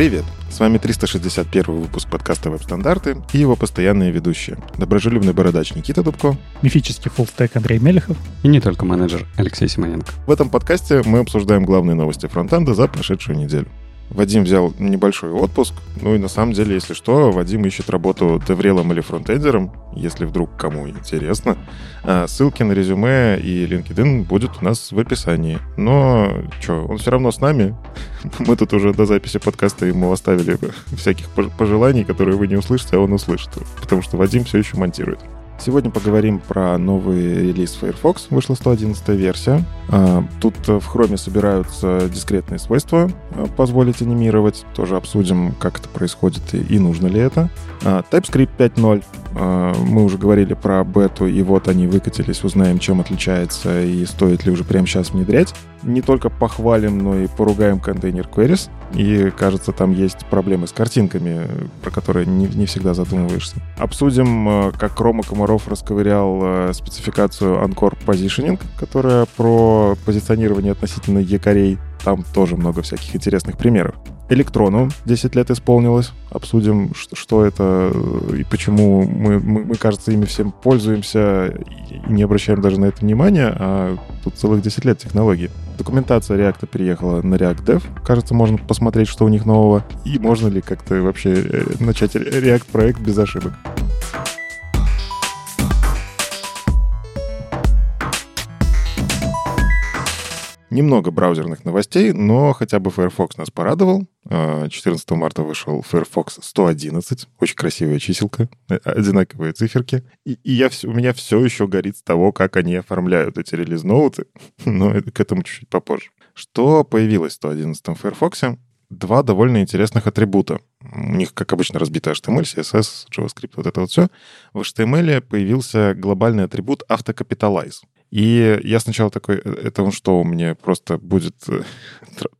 Привет! С вами 361 выпуск подкаста «Веб-стандарты» и его постоянные ведущие. Доброжелюбный бородач Никита Дубко. Мифический фуллстек Андрей Мелехов. И не только менеджер Алексей Симоненко. В этом подкасте мы обсуждаем главные новости фронтенда за прошедшую неделю. Вадим взял небольшой отпуск. Ну и на самом деле, если что, Вадим ищет работу деврелом или фронтендером, если вдруг кому интересно. А ссылки на резюме и LinkedIn будут у нас в описании. Но что, он все равно с нами. Мы тут уже до записи подкаста ему оставили всяких пожеланий, которые вы не услышите, а он услышит. Потому что Вадим все еще монтирует. Сегодня поговорим про новый релиз Firefox. Вышла 111 версия. А, тут в Chrome собираются дискретные свойства, а, позволить анимировать. Тоже обсудим, как это происходит и нужно ли это. А, TypeScript 5.0. Мы уже говорили про бету, и вот они выкатились. Узнаем, чем отличается и стоит ли уже прямо сейчас внедрять. Не только похвалим, но и поругаем контейнер queries. И, кажется, там есть проблемы с картинками, про которые не, не всегда задумываешься. Обсудим, как Рома Комаров расковырял спецификацию Anchor Positioning, которая про позиционирование относительно якорей. Там тоже много всяких интересных примеров. Электрону 10 лет исполнилось. Обсудим, что это и почему мы, мы, мы, кажется, ими всем пользуемся и не обращаем даже на это внимания, а тут целых 10 лет технологии. Документация React переехала на React Dev. Кажется, можно посмотреть, что у них нового. И можно ли как-то вообще э, начать React проект без ошибок. Немного браузерных новостей, но хотя бы Firefox нас порадовал. 14 а, марта вышел Firefox 111. Очень красивая чиселка, э, одинаковые циферки. И, и я, у меня все еще горит с того, как они оформляют эти релиз-ноуты, но к этому чуть-чуть попозже. Что появилось в 111 Firefox? Два довольно интересных атрибута. У них, как обычно, разбиты HTML, CSS, JavaScript, вот это вот все. В HTML появился глобальный атрибут автокапиталайз. И я сначала такой, «Э, это он что, мне просто будет э,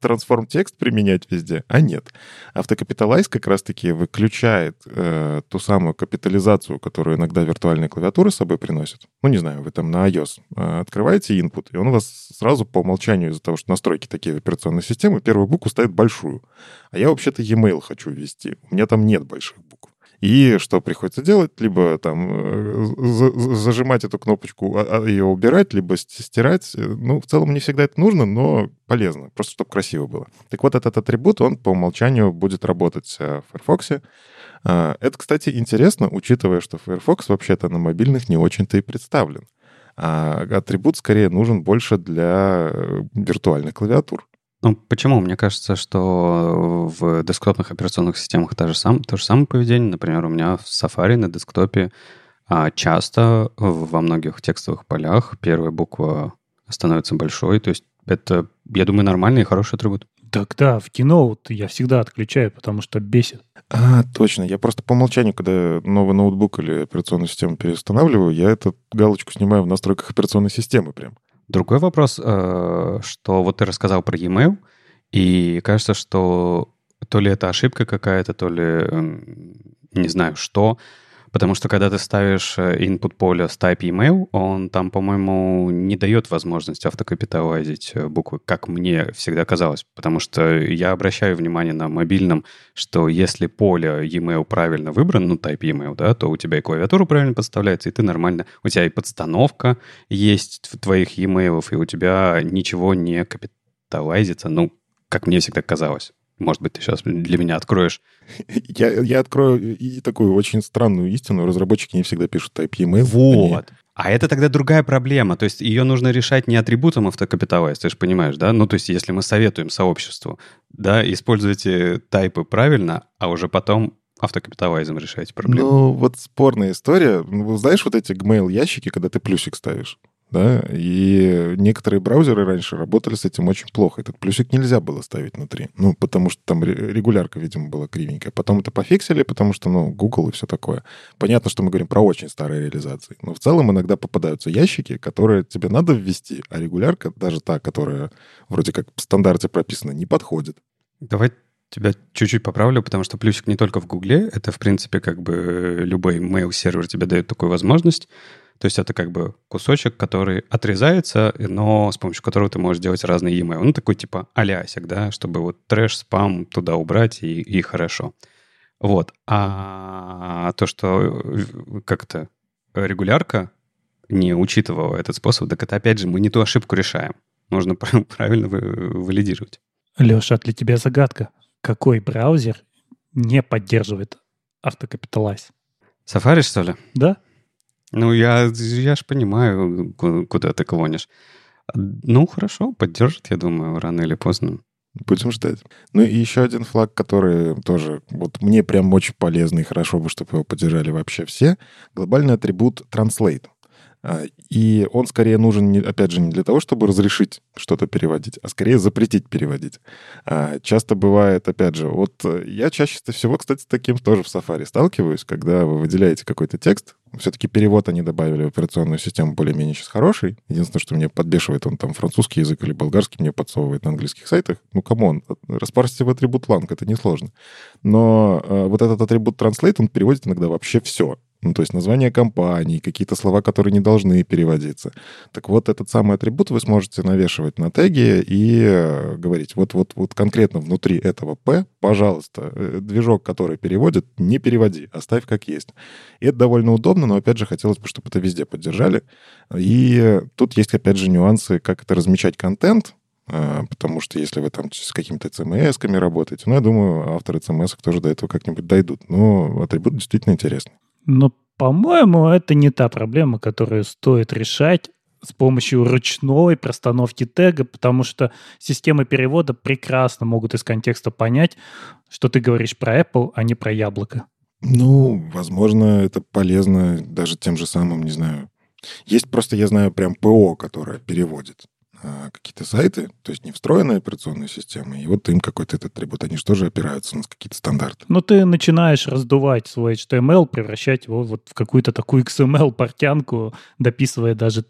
трансформ текст применять везде? А нет. Автокапиталайз как раз-таки выключает э, ту самую капитализацию, которую иногда виртуальные клавиатуры с собой приносят. Ну, не знаю, вы там на iOS э, открываете input, и он у вас сразу по умолчанию из-за того, что настройки такие в операционной системе, первую букву ставит большую. А я вообще-то e-mail хочу ввести. У меня там нет больших букв. И что приходится делать? Либо там э, зажимать эту кнопочку, а, а ее убирать, либо стирать. Ну, в целом не всегда это нужно, но полезно, просто чтобы красиво было. Так вот, этот атрибут, он по умолчанию будет работать в Firefox. Это, кстати, интересно, учитывая, что Firefox вообще-то на мобильных не очень-то и представлен. А атрибут скорее нужен больше для э, виртуальных клавиатур. Ну, почему? Мне кажется, что в десктопных операционных системах то же, сам, то же самое поведение. Например, у меня в Safari на десктопе а, часто во многих текстовых полях первая буква становится большой. То есть это, я думаю, нормальный и хороший атрибут. Так да, в кино я всегда отключаю, потому что бесит. А, точно. Я просто по умолчанию, когда новый ноутбук или операционную систему переустанавливаю, я эту галочку снимаю в настройках операционной системы прям. Другой вопрос, э, что вот ты рассказал про e-mail, и кажется, что то ли это ошибка какая-то, то ли не знаю что, Потому что когда ты ставишь э, input поле с type email, он там, по-моему, не дает возможность автокапитализить э, буквы, как мне всегда казалось. Потому что я обращаю внимание на мобильном, что если поле email правильно выбрано, ну, type email, да, то у тебя и клавиатура правильно подставляется, и ты нормально... У тебя и подстановка есть в твоих e-mail, и у тебя ничего не капитализится, ну, как мне всегда казалось. Может быть, ты сейчас для меня откроешь. Я, я открою и такую очень странную истину. Разработчики не всегда пишут type email. Вот. Они... А это тогда другая проблема. То есть ее нужно решать не атрибутом автокапиталайз, ты же понимаешь, да? Ну, то есть если мы советуем сообществу, да, используйте тайпы правильно, а уже потом автокапиталайзом решайте проблему. Ну, вот спорная история. Ну, знаешь вот эти Gmail ящики, когда ты плюсик ставишь? Да, и некоторые браузеры раньше работали с этим очень плохо. Этот плюсик нельзя было ставить внутри, ну, потому что там регулярка, видимо, была кривенькая. Потом это пофиксили, потому что, ну, Google и все такое. Понятно, что мы говорим про очень старые реализации, но в целом иногда попадаются ящики, которые тебе надо ввести, а регулярка, даже та, которая вроде как в стандарте прописана, не подходит. Давай тебя чуть-чуть поправлю, потому что плюсик не только в Гугле, это, в принципе, как бы любой mail-сервер тебе дает такую возможность. То есть это как бы кусочек, который отрезается, но с помощью которого ты можешь делать разные e-mail. Ну, такой типа алясик, да, чтобы вот трэш, спам туда убрать и, и хорошо. Вот. А то, что э, как-то регулярка не учитывала этот способ, так это опять же мы не ту ошибку решаем. Нужно правильно валидировать. Леша, для тебя загадка. Какой браузер не поддерживает автокапиталайз? Safari, что ли? Да. Ну, я, я ж понимаю, куда ты клонишь. Ну, хорошо, поддержит, я думаю, рано или поздно. Будем ждать. Ну и еще один флаг, который тоже вот мне прям очень полезный, хорошо бы, чтобы его поддержали вообще все. Глобальный атрибут Translate. А, и он скорее нужен, опять же, не для того, чтобы разрешить что-то переводить, а скорее запретить переводить. А, часто бывает, опять же, вот э, я чаще всего, кстати, таким тоже в Safari сталкиваюсь, когда вы выделяете какой-то текст, все-таки перевод они добавили в операционную систему более-менее сейчас хороший. Единственное, что мне подбешивает, он там французский язык или болгарский мне подсовывает на английских сайтах. Ну, come on, распарсите вы атрибут lang, это несложно. Но э, вот этот атрибут translate, он переводит иногда вообще все. Ну, то есть название компании, какие-то слова, которые не должны переводиться. Так вот, этот самый атрибут вы сможете навешивать на теги и э, говорить, вот, вот, вот конкретно внутри этого P, пожалуйста, э, движок, который переводит, не переводи, оставь как есть. И это довольно удобно, но, опять же, хотелось бы, чтобы это везде поддержали. И тут есть, опять же, нюансы, как это размечать контент, э, потому что если вы там с какими-то CMS-ками работаете, ну, я думаю, авторы CMS тоже до этого как-нибудь дойдут. Но атрибут действительно интересный. Но, по-моему, это не та проблема, которую стоит решать с помощью ручной простановки тега, потому что системы перевода прекрасно могут из контекста понять, что ты говоришь про Apple, а не про яблоко. Ну, возможно, это полезно даже тем же самым, не знаю. Есть просто, я знаю, прям ПО, которое переводит. А, какие-то сайты, то есть не встроенные операционные системы, и вот им какой-то этот атрибут, они же тоже опираются на какие-то стандарты. Но ты начинаешь раздувать свой HTML, превращать его вот в какую-то такую XML-портянку, дописывая даже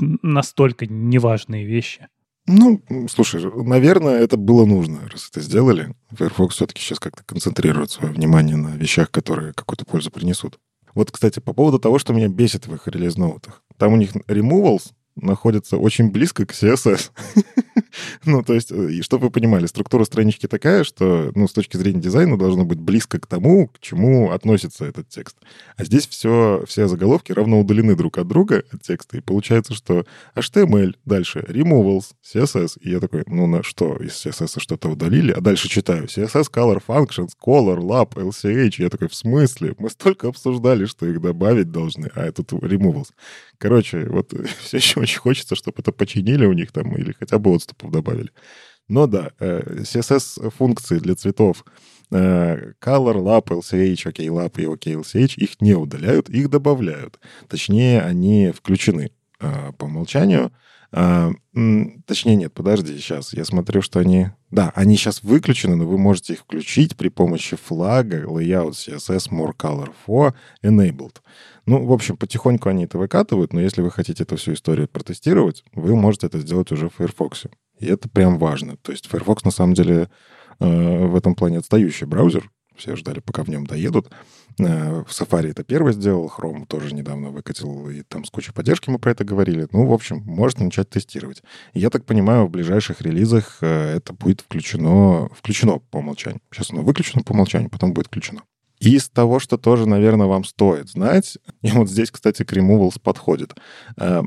настолько неважные вещи. Ну, слушай, наверное, это было нужно, раз это сделали. Firefox все-таки сейчас как-то концентрирует свое внимание на вещах, которые какую-то пользу принесут. Вот, кстати, по поводу того, что меня бесит в их релиз-ноутах. Там у них removals находится очень близко к CSS. ну, то есть, э, чтобы вы понимали, структура странички такая, что, ну, с точки зрения дизайна должно быть близко к тому, к чему относится этот текст. А здесь все, все заголовки равно удалены друг от друга от текста, и получается, что HTML, дальше removals, CSS, и я такой, ну, на что, из CSS что-то удалили? А дальше читаю, CSS color functions, color, lab, LCH, я такой, в смысле? Мы столько обсуждали, что их добавить должны, а это removals. Короче, вот все еще очень хочется, чтобы это починили у них там или хотя бы отступов добавили. Но да, CSS-функции э, для цветов э, Color, Lap, LCH, OK Lap и OK LCH, их не удаляют, их добавляют. Точнее, они включены э, по умолчанию. Точнее, нет, подожди, сейчас. Я смотрю, что они... Да, они сейчас выключены, но вы можете их включить при помощи флага Layout CSS More Color for Enabled. Ну, в общем, потихоньку они это выкатывают, но если вы хотите эту всю историю протестировать, вы можете это сделать уже в Firefox. И это прям важно. То есть Firefox, на самом деле, э, в этом плане отстающий браузер. Все ждали, пока в нем доедут. Э, Safari это первый сделал, Chrome тоже недавно выкатил, и там с кучей поддержки мы про это говорили. Ну, в общем, можете начать тестировать. я так понимаю, в ближайших релизах э, это будет включено, включено по умолчанию. Сейчас оно выключено по умолчанию, потом будет включено. Из того, что тоже, наверное, вам стоит знать, и вот здесь, кстати, к Removals подходит. Э,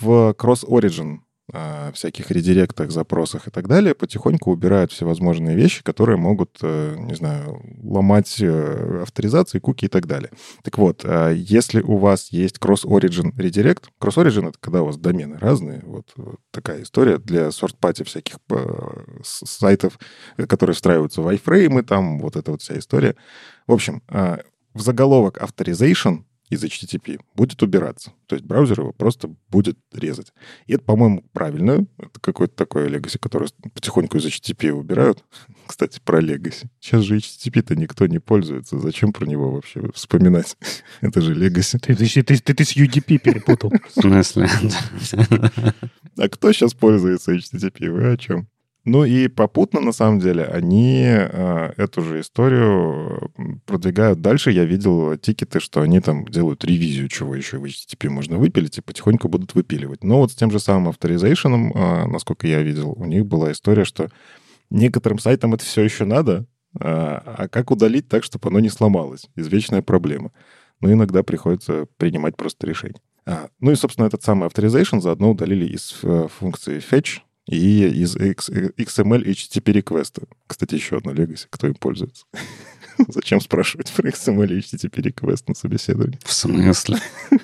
в Cross Origin э, всяких редиректах, запросах и так далее потихоньку убирают всевозможные вещи, которые могут, э, не знаю, ломать авторизации, куки и так далее. Так вот, если у вас есть Cross-Origin редирект, Cross-Origin — это когда у вас домены разные, вот, такая история для сорт-пати всяких сайтов, которые встраиваются в iFrame, там вот эта вот вся история — в общем, в заголовок authorization из HTTP будет убираться. То есть браузер его просто будет резать. И это, по-моему, правильно. Это какое-то такое legacy, которое потихоньку из HTTP убирают. Кстати, про legacy. Сейчас же HTTP-то никто не пользуется. Зачем про него вообще вспоминать? это же legacy. Ты, ты, ты, ты, ты с UDP перепутал. В смысле? А кто сейчас пользуется HTTP? Вы о чем? Ну и попутно, на самом деле, они э, эту же историю продвигают дальше. Я видел тикеты, что они там делают ревизию, чего еще в HTTP можно выпилить, и потихоньку будут выпиливать. Но вот с тем же самым авторизейшеном, э, насколько я видел, у них была история, что некоторым сайтам это все еще надо, э, а как удалить так, чтобы оно не сломалось? Извечная проблема. Но иногда приходится принимать просто решение. А, ну и, собственно, этот самый authorization заодно удалили из э, функции fetch, и из XML HTTP request. Кстати, еще одно legacy. Кто им пользуется? Зачем спрашивать про XML HTTP request на собеседовании? В смысле?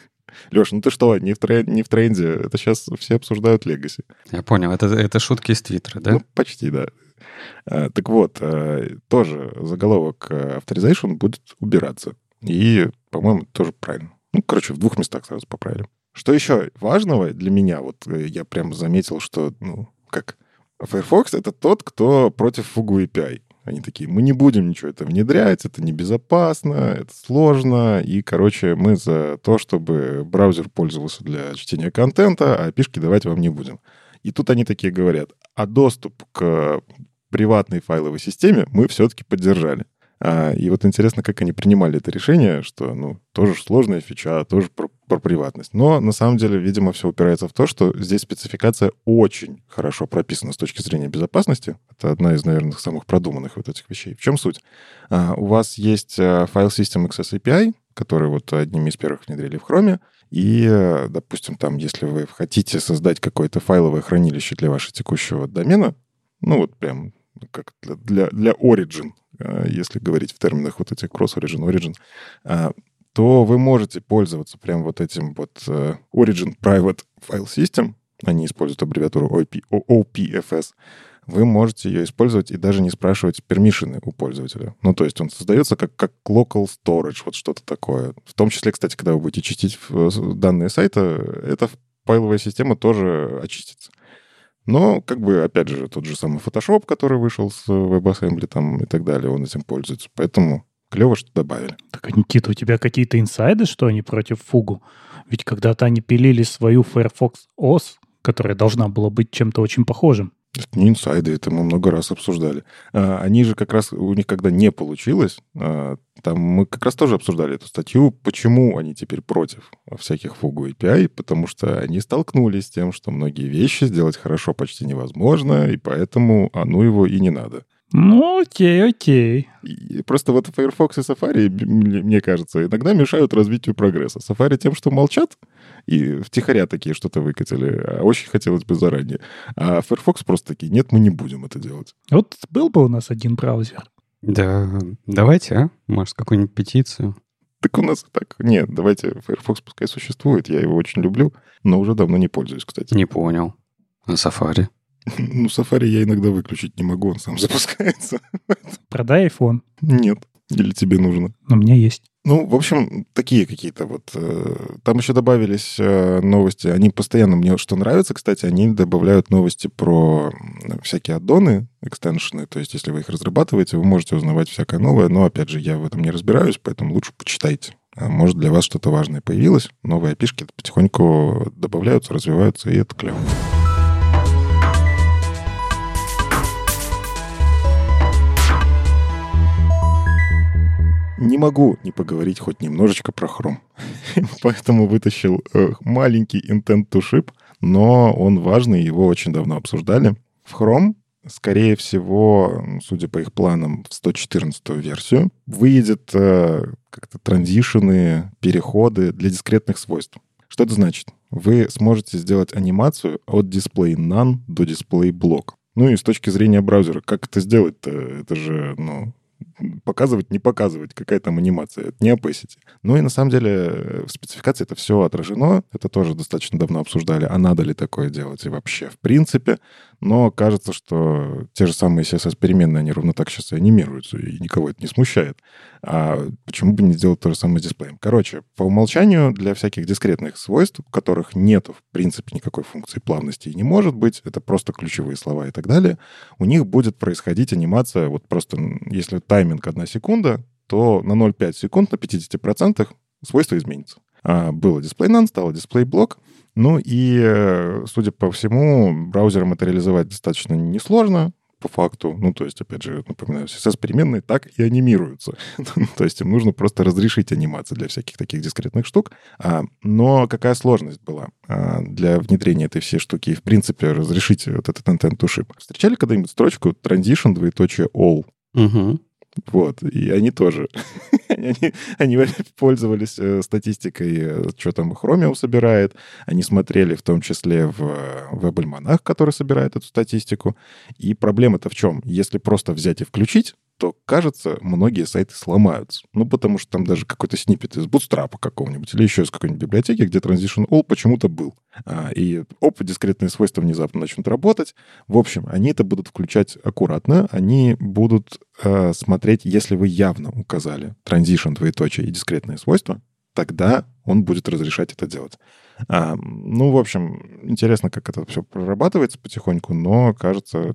Леш, ну ты что, не в, тренде, не в тренде. Это сейчас все обсуждают Legacy. Я понял. Это, это шутки из Твиттера, да? Ну, почти, да. А, так вот, а, тоже заголовок э, Authorization будет убираться. И, по-моему, тоже правильно. Ну, короче, в двух местах сразу поправили. Что еще важного для меня, вот э, я прям заметил, что, ну, как Firefox — это тот, кто против Fugu API. Они такие, мы не будем ничего это внедрять, это небезопасно, это сложно, и, короче, мы за то, чтобы браузер пользовался для чтения контента, а пишки давать вам не будем. И тут они такие говорят, а доступ к приватной файловой системе мы все-таки поддержали. А, и вот интересно, как они принимали это решение, что, ну, тоже сложная фича, тоже про, про приватность. Но на самом деле, видимо, все упирается в то, что здесь спецификация очень хорошо прописана с точки зрения безопасности. Это одна из, наверное, самых продуманных вот этих вещей. В чем суть? А, у вас есть а, файл System Access API, который вот одними из первых внедрили в Chrome, и, допустим, там, если вы хотите создать какое-то файловое хранилище для вашего текущего домена, ну вот прям как для, для, для Origin, Э, если говорить в терминах вот этих cross-origin, origin, э, то вы можете пользоваться прям вот этим вот э, Origin Private File System, они используют аббревиатуру OP, OPFS, вы можете ее использовать и даже не спрашивать пермишины у пользователя. Ну, то есть он создается как, как local storage, вот что-то такое. В том числе, кстати, когда вы будете чистить данные сайта, эта файловая система тоже очистится. Но, как бы, опять же, тот же самый Photoshop, который вышел с WebAssembly там и так далее, он этим пользуется. Поэтому клево, что добавили. Так, Никита, у тебя какие-то инсайды, что они против фугу? Ведь когда-то они пилили свою Firefox OS, которая должна была быть чем-то очень похожим. Это не инсайды, это мы много раз обсуждали. А, они же как раз, у них когда не получилось, а, там мы как раз тоже обсуждали эту статью, почему они теперь против всяких фугу API, потому что они столкнулись с тем, что многие вещи сделать хорошо почти невозможно, и поэтому а ну его и не надо. Ну, окей, окей. И просто вот Firefox и Safari, мне кажется, иногда мешают развитию прогресса. Safari тем, что молчат, и втихаря такие что-то выкатили, а очень хотелось бы заранее. А Firefox просто такие, нет, мы не будем это делать. Вот был бы у нас один браузер. Да, давайте, а? Может, какую-нибудь петицию? Так у нас так. Нет, давайте, Firefox пускай существует, я его очень люблю, но уже давно не пользуюсь, кстати. Не понял. На Safari? Ну, Safari я иногда выключить не могу, он сам запускается. Продай iPhone. Нет. Или тебе нужно? У меня есть. Ну, в общем, такие какие-то вот. Э, там еще добавились э, новости. Они постоянно мне что нравится, кстати, они добавляют новости про всякие аддоны, экстеншены. То есть, если вы их разрабатываете, вы можете узнавать всякое новое. Но, опять же, я в этом не разбираюсь, поэтому лучше почитайте. А может, для вас что-то важное появилось. Новые опишки потихоньку добавляются, развиваются, и это клево. Не могу не поговорить хоть немножечко про Chrome. Поэтому вытащил э, маленький Intent to Ship, но он важный, его очень давно обсуждали. В Chrome, скорее всего, судя по их планам, в 114 версию выйдет э, как-то транзишены, переходы для дискретных свойств. Что это значит? Вы сможете сделать анимацию от display none до display block. Ну и с точки зрения браузера, как это сделать-то? Это же, ну, показывать, не показывать, какая там анимация. Это не opacity. Ну и на самом деле э, в спецификации это все отражено. Это тоже достаточно давно обсуждали, а надо ли такое делать и вообще в принципе. Но кажется, что те же самые CSS-переменные, они ровно так сейчас и анимируются, и никого это не смущает. А почему бы не сделать то же самое с дисплеем? Короче, по умолчанию для всяких дискретных свойств, у которых нет в принципе никакой функции плавности и не может быть, это просто ключевые слова и так далее, у них будет происходить анимация, вот просто если тайминг одна секунда, то на 0,5 секунд на 50% свойство изменится. А, было дисплей none, стало дисплей блок. Ну и, э, судя по всему, браузерам это реализовать достаточно несложно по факту, ну, то есть, опять же, напоминаю, CSS-переменные так и анимируются. то есть им нужно просто разрешить анимацию для всяких таких дискретных штук. А, но какая сложность была а, для внедрения этой всей штуки и, в принципе, разрешить вот этот intent to ship? Встречали когда-нибудь строчку transition, двоеточие, all? Угу. Вот, и они тоже. они, они пользовались э, статистикой, э, что там Chromium собирает. Они смотрели в том числе в веб-альманах, который собирает эту статистику. И проблема-то в чем? Если просто взять и включить, то, кажется, многие сайты сломаются. Ну, потому что там даже какой-то снипет из Bootstrap какого-нибудь или еще из какой-нибудь библиотеки, где Transition All почему-то был. А, и, оп, дискретные свойства внезапно начнут работать. В общем, они это будут включать аккуратно. Они будут э, смотреть, если вы явно указали Transition, двоеточие и дискретные свойства, тогда он будет разрешать это делать. А, ну, в общем, интересно, как это все прорабатывается потихоньку, но, кажется,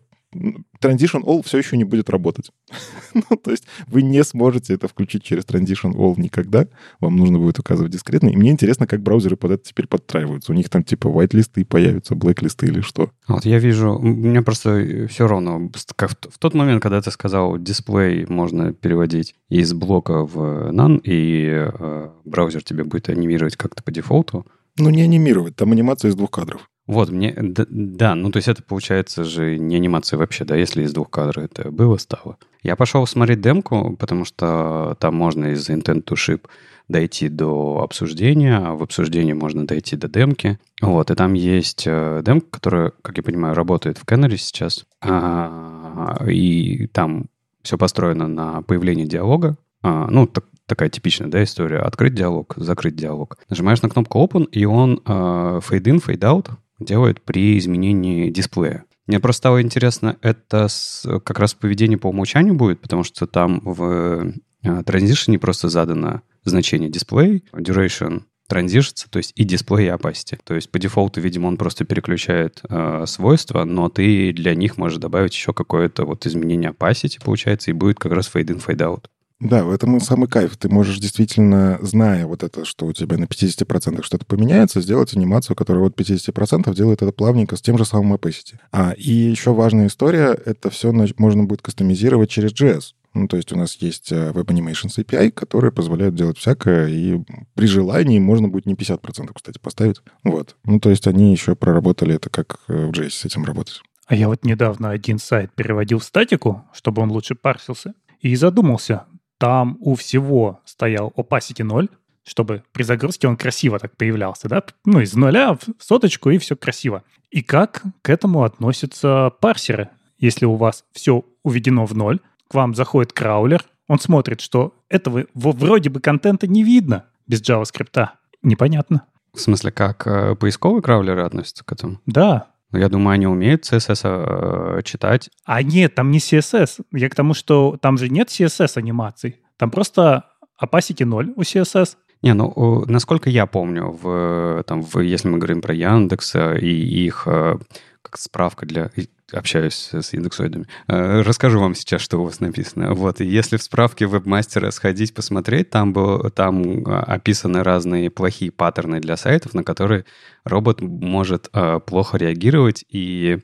Transition All все еще не будет работать. ну, то есть вы не сможете это включить через Transition All никогда. Вам нужно будет указывать дискретно. И мне интересно, как браузеры под это теперь подстраиваются. У них там типа white-листы появятся, black-листы или что. Вот я вижу, мне просто все равно, как в тот момент, когда ты сказал, дисплей можно переводить из блока в none, и э, браузер тебе будет анимировать как-то по дефолту. Ну, не анимировать, там анимация из двух кадров. Вот, мне, да, да, ну то есть это получается же не анимация вообще, да, если из двух кадров это было, стало. Я пошел смотреть демку, потому что там можно из intent to ship дойти до обсуждения, а в обсуждении можно дойти до демки. Вот, и там есть э, демка, которая, как я понимаю, работает в Canary сейчас. А, и там все построено на появлении диалога. А, ну, так, такая типичная да, история. Открыть диалог, закрыть диалог. Нажимаешь на кнопку Open, и он э, fade in, fade out делают при изменении дисплея. Мне просто стало интересно, это как раз поведение по умолчанию будет, потому что там в транзишне просто задано значение display, duration, транзишится, то есть и дисплей, и opacity. То есть по дефолту, видимо, он просто переключает э, свойства, но ты для них можешь добавить еще какое-то вот изменение opacity, получается, и будет как раз fade in, fade out. Да, в этом и самый кайф. Ты можешь действительно, зная вот это, что у тебя на 50% что-то поменяется, сделать анимацию, которая вот 50% делает это плавненько с тем же самым opacity. А, и еще важная история, это все можно будет кастомизировать через JS. Ну, то есть у нас есть э, Web Animations API, которые позволяют делать всякое, и при желании можно будет не 50%, кстати, поставить. Вот. Ну, то есть они еще проработали это, как э, в JS с этим работать. А я вот недавно один сайт переводил в статику, чтобы он лучше парсился, и задумался, там у всего стоял opacity 0, чтобы при загрузке он красиво так появлялся, да? Ну, из нуля в соточку, и все красиво. И как к этому относятся парсеры? Если у вас все уведено в ноль, к вам заходит краулер, он смотрит, что этого вроде бы контента не видно без JavaScript. Непонятно. В смысле, как э, поисковые краулеры относятся к этому? Да, я думаю, они умеют CSS э, читать. А нет, там не CSS. Я к тому, что там же нет CSS анимаций. Там просто opacity 0 у CSS. Не, ну, насколько я помню, в, там, в, если мы говорим про Яндекс и их э, как справка для общаюсь с индексоидами. Э, расскажу вам сейчас, что у вас написано. Вот, и если в справке вебмастера сходить посмотреть, там, был, там а, описаны разные плохие паттерны для сайтов, на которые робот может э, плохо реагировать и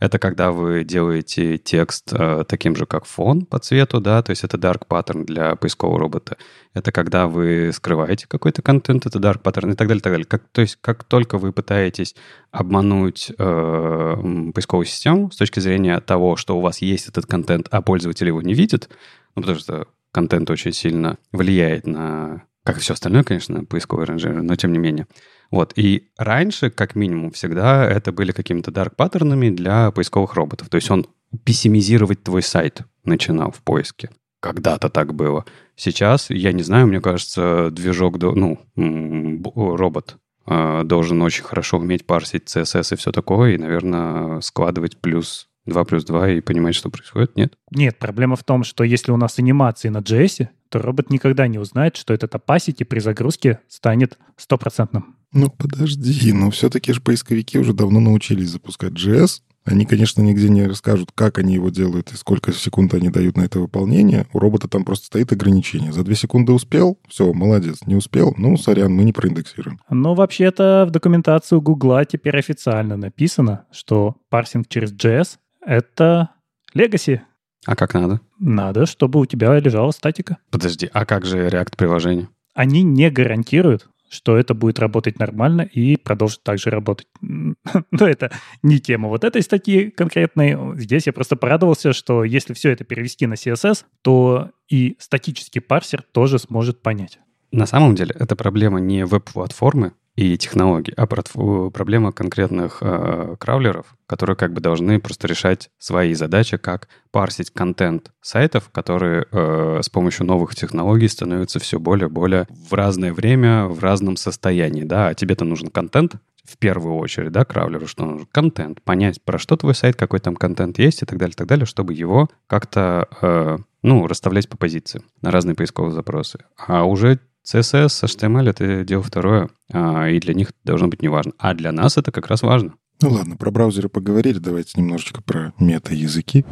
это когда вы делаете текст э, таким же, как фон по цвету, да, то есть это dark pattern для поискового робота. Это когда вы скрываете какой-то контент, это dark pattern и так далее, так далее. Как, то есть как только вы пытаетесь обмануть э, поисковую систему с точки зрения того, что у вас есть этот контент, а пользователь его не видит, ну, потому что контент очень сильно влияет на, как и все остальное, конечно, поисковые ранжиры, но тем не менее. Вот. И раньше, как минимум, всегда это были какими-то дарк-паттернами для поисковых роботов. То есть он пессимизировать твой сайт начинал в поиске. Когда-то так было. Сейчас, я не знаю, мне кажется, движок, ну, робот э, должен очень хорошо уметь парсить CSS и все такое, и, наверное, складывать плюс 2 плюс 2 и понимать, что происходит, нет? Нет, проблема в том, что если у нас анимации на JS, то робот никогда не узнает, что этот opacity при загрузке станет стопроцентным. Ну, подожди, но все-таки же поисковики уже давно научились запускать JS, Они, конечно, нигде не расскажут, как они его делают и сколько секунд они дают на это выполнение. У робота там просто стоит ограничение. За две секунды успел, все, молодец. Не успел, ну, сорян, мы не проиндексируем. Но вообще-то в документации у Гугла теперь официально написано, что парсинг через JS — это Legacy. А как надо? Надо, чтобы у тебя лежала статика. Подожди, а как же React-приложение? Они не гарантируют, что это будет работать нормально и продолжит также работать. Но это не тема вот этой статьи конкретной. Здесь я просто порадовался, что если все это перевести на CSS, то и статический парсер тоже сможет понять. На самом деле это проблема не веб-платформы, и технологий, а проблема конкретных э, краулеров, которые как бы должны просто решать свои задачи, как парсить контент сайтов, которые э, с помощью новых технологий становятся все более и более в разное время, в разном состоянии, да, а тебе-то нужен контент, в первую очередь, да, краулеру, что нужен контент, понять, про что твой сайт, какой там контент есть и так далее, так далее, чтобы его как-то, э, ну, расставлять по позиции на разные поисковые запросы. А уже CSS, HTML — это дело второе, а, и для них должно быть неважно. А для нас это как раз важно. Ну ладно, про браузеры поговорили, давайте немножечко про мета-языки.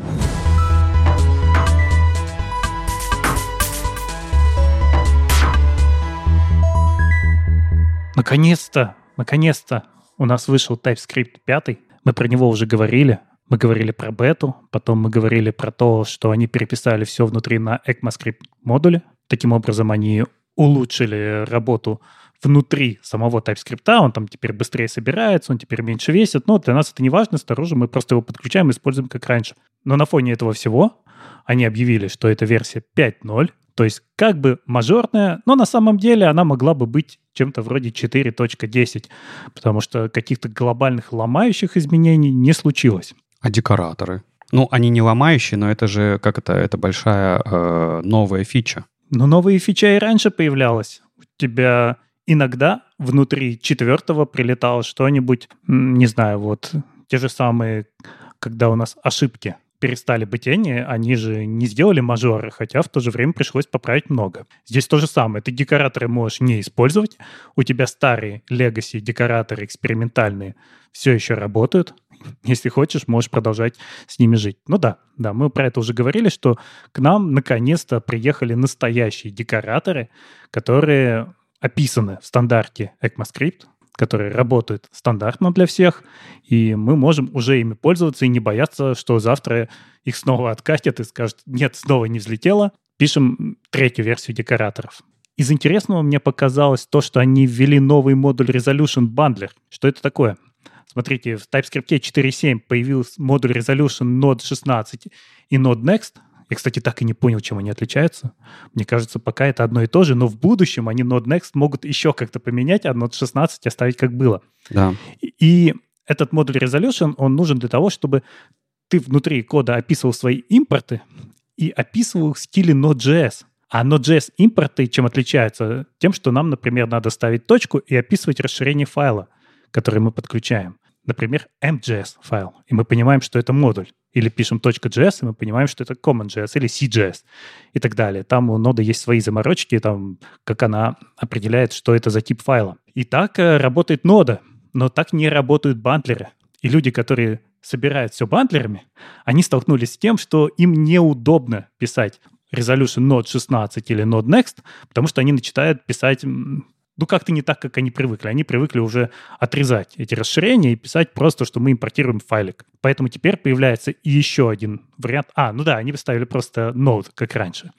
Наконец-то, наконец-то у нас вышел TypeScript 5. Мы про него уже говорили. Мы говорили про бету, потом мы говорили про то, что они переписали все внутри на ECMAScript модуле. Таким образом, они улучшили работу внутри самого TypeScript, он там теперь быстрее собирается, он теперь меньше весит, но для нас это не важно, снаружи мы просто его подключаем и используем как раньше. Но на фоне этого всего они объявили, что это версия 5.0, то есть как бы мажорная, но на самом деле она могла бы быть чем-то вроде 4.10, потому что каких-то глобальных ломающих изменений не случилось. А декораторы? Ну, они не ломающие, но это же, как это, это большая э, новая фича. Но новые фича и раньше появлялась. У тебя иногда внутри четвертого прилетало что-нибудь, не знаю, вот те же самые, когда у нас ошибки перестали быть они, они же не сделали мажоры, хотя в то же время пришлось поправить много. Здесь то же самое. Ты декораторы можешь не использовать, у тебя старые legacy декораторы экспериментальные все еще работают, если хочешь, можешь продолжать с ними жить. Ну да, да, мы про это уже говорили, что к нам наконец-то приехали настоящие декораторы, которые описаны в стандарте ECMAScript, которые работают стандартно для всех, и мы можем уже ими пользоваться и не бояться, что завтра их снова откатят и скажут, нет, снова не взлетело. Пишем третью версию декораторов. Из интересного мне показалось то, что они ввели новый модуль Resolution Bundler. Что это такое? Смотрите, в TypeScript 4.7 появился модуль Resolution Node 16 и Node Next. Я, кстати, так и не понял, чем они отличаются. Мне кажется, пока это одно и то же, но в будущем они Node Next могут еще как-то поменять, а Node 16 оставить как было. Да. И этот модуль Resolution, он нужен для того, чтобы ты внутри кода описывал свои импорты и описывал в стиле Node.js. А Node.js импорты чем отличаются? Тем, что нам, например, надо ставить точку и описывать расширение файла который мы подключаем. Например, MJS файл, и мы понимаем, что это модуль. Или пишем .js, и мы понимаем, что это common.js или CJS и так далее. Там у ноды есть свои заморочки, там, как она определяет, что это за тип файла. И так э, работает нода, но так не работают бандлеры. И люди, которые собирают все бандлерами, они столкнулись с тем, что им неудобно писать resolution node 16 или node next, потому что они начинают писать ну, как-то не так, как они привыкли. Они привыкли уже отрезать эти расширения и писать просто, что мы импортируем файлик. Поэтому теперь появляется еще один вариант. А, ну да, они поставили просто node, как раньше.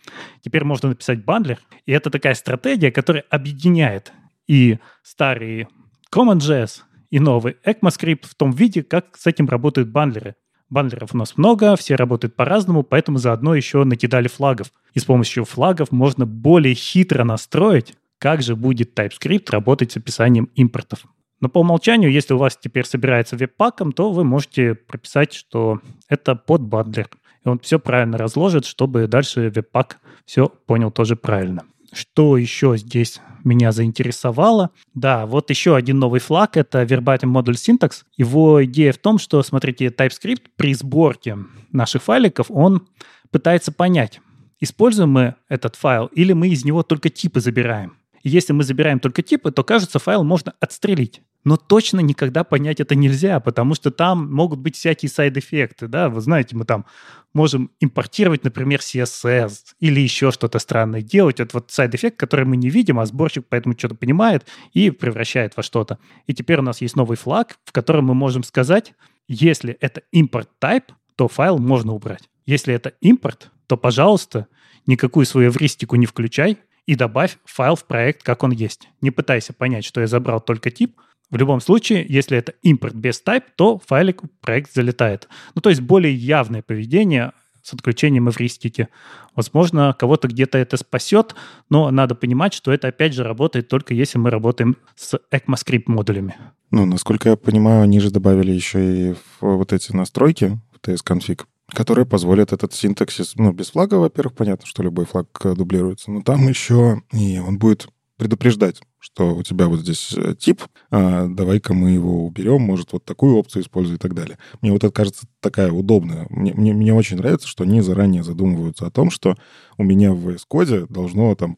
Теперь можно написать бандлер, и это такая стратегия, которая объединяет и старые CommonJS, и новый ECMAScript в том виде, как с этим работают бандлеры. Бандлеров у нас много, все работают по-разному, поэтому заодно еще накидали флагов. И с помощью флагов можно более хитро настроить как же будет TypeScript работать с описанием импортов. Но по умолчанию, если у вас теперь собирается веб-паком, то вы можете прописать, что это под бандлер. И он все правильно разложит, чтобы дальше веб-пак все понял тоже правильно. Что еще здесь меня заинтересовало? Да, вот еще один новый флаг — это Verbatim Module Syntax. Его идея в том, что, смотрите, TypeScript при сборке наших файликов, он пытается понять, используем мы этот файл или мы из него только типы забираем. Если мы забираем только типы, то, кажется, файл можно отстрелить. Но точно никогда понять это нельзя, потому что там могут быть всякие сайд-эффекты, да, вы знаете, мы там можем импортировать, например, CSS или еще что-то странное делать. Это вот side effect, который мы не видим, а сборщик поэтому что-то понимает и превращает во что-то. И теперь у нас есть новый флаг, в котором мы можем сказать, если это import type, то файл можно убрать. Если это импорт, то, пожалуйста, никакую свою эвристику не включай и добавь файл в проект, как он есть. Не пытайся понять, что я забрал только тип. В любом случае, если это импорт без type, то файлик в проект залетает. Ну, то есть более явное поведение с отключением эвристики. Возможно, кого-то где-то это спасет, но надо понимать, что это опять же работает только если мы работаем с ECMAScript модулями. Ну, насколько я понимаю, они же добавили еще и вот эти настройки в TS-config, которые позволят этот синтаксис, ну, без флага, во-первых, понятно, что любой флаг э, дублируется, но там еще и он будет предупреждать, что у тебя вот здесь э, тип, а давай-ка мы его уберем, может, вот такую опцию используй и так далее. Мне вот это кажется такая удобная. Мне, мне, мне очень нравится, что они заранее задумываются о том, что у меня в VS Code должно там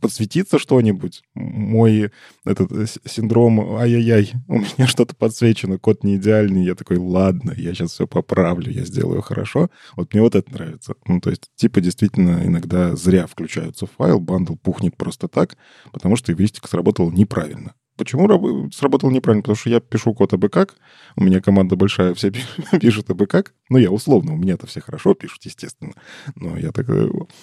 подсветиться что-нибудь. Мой этот э, синдром ай-яй-яй, у меня что-то подсвечено, код не идеальный. Я такой, ладно, я сейчас все поправлю, я сделаю хорошо. Вот мне вот это нравится. Ну, то есть типа действительно иногда зря включаются файл, bundle пухнет просто так, потому что эвристика сработал неправильно. Почему раб- сработал неправильно? Потому что я пишу код абы как, у меня команда большая, все пишут абы как. Ну, я условно, у меня-то все хорошо пишут, естественно. Но я так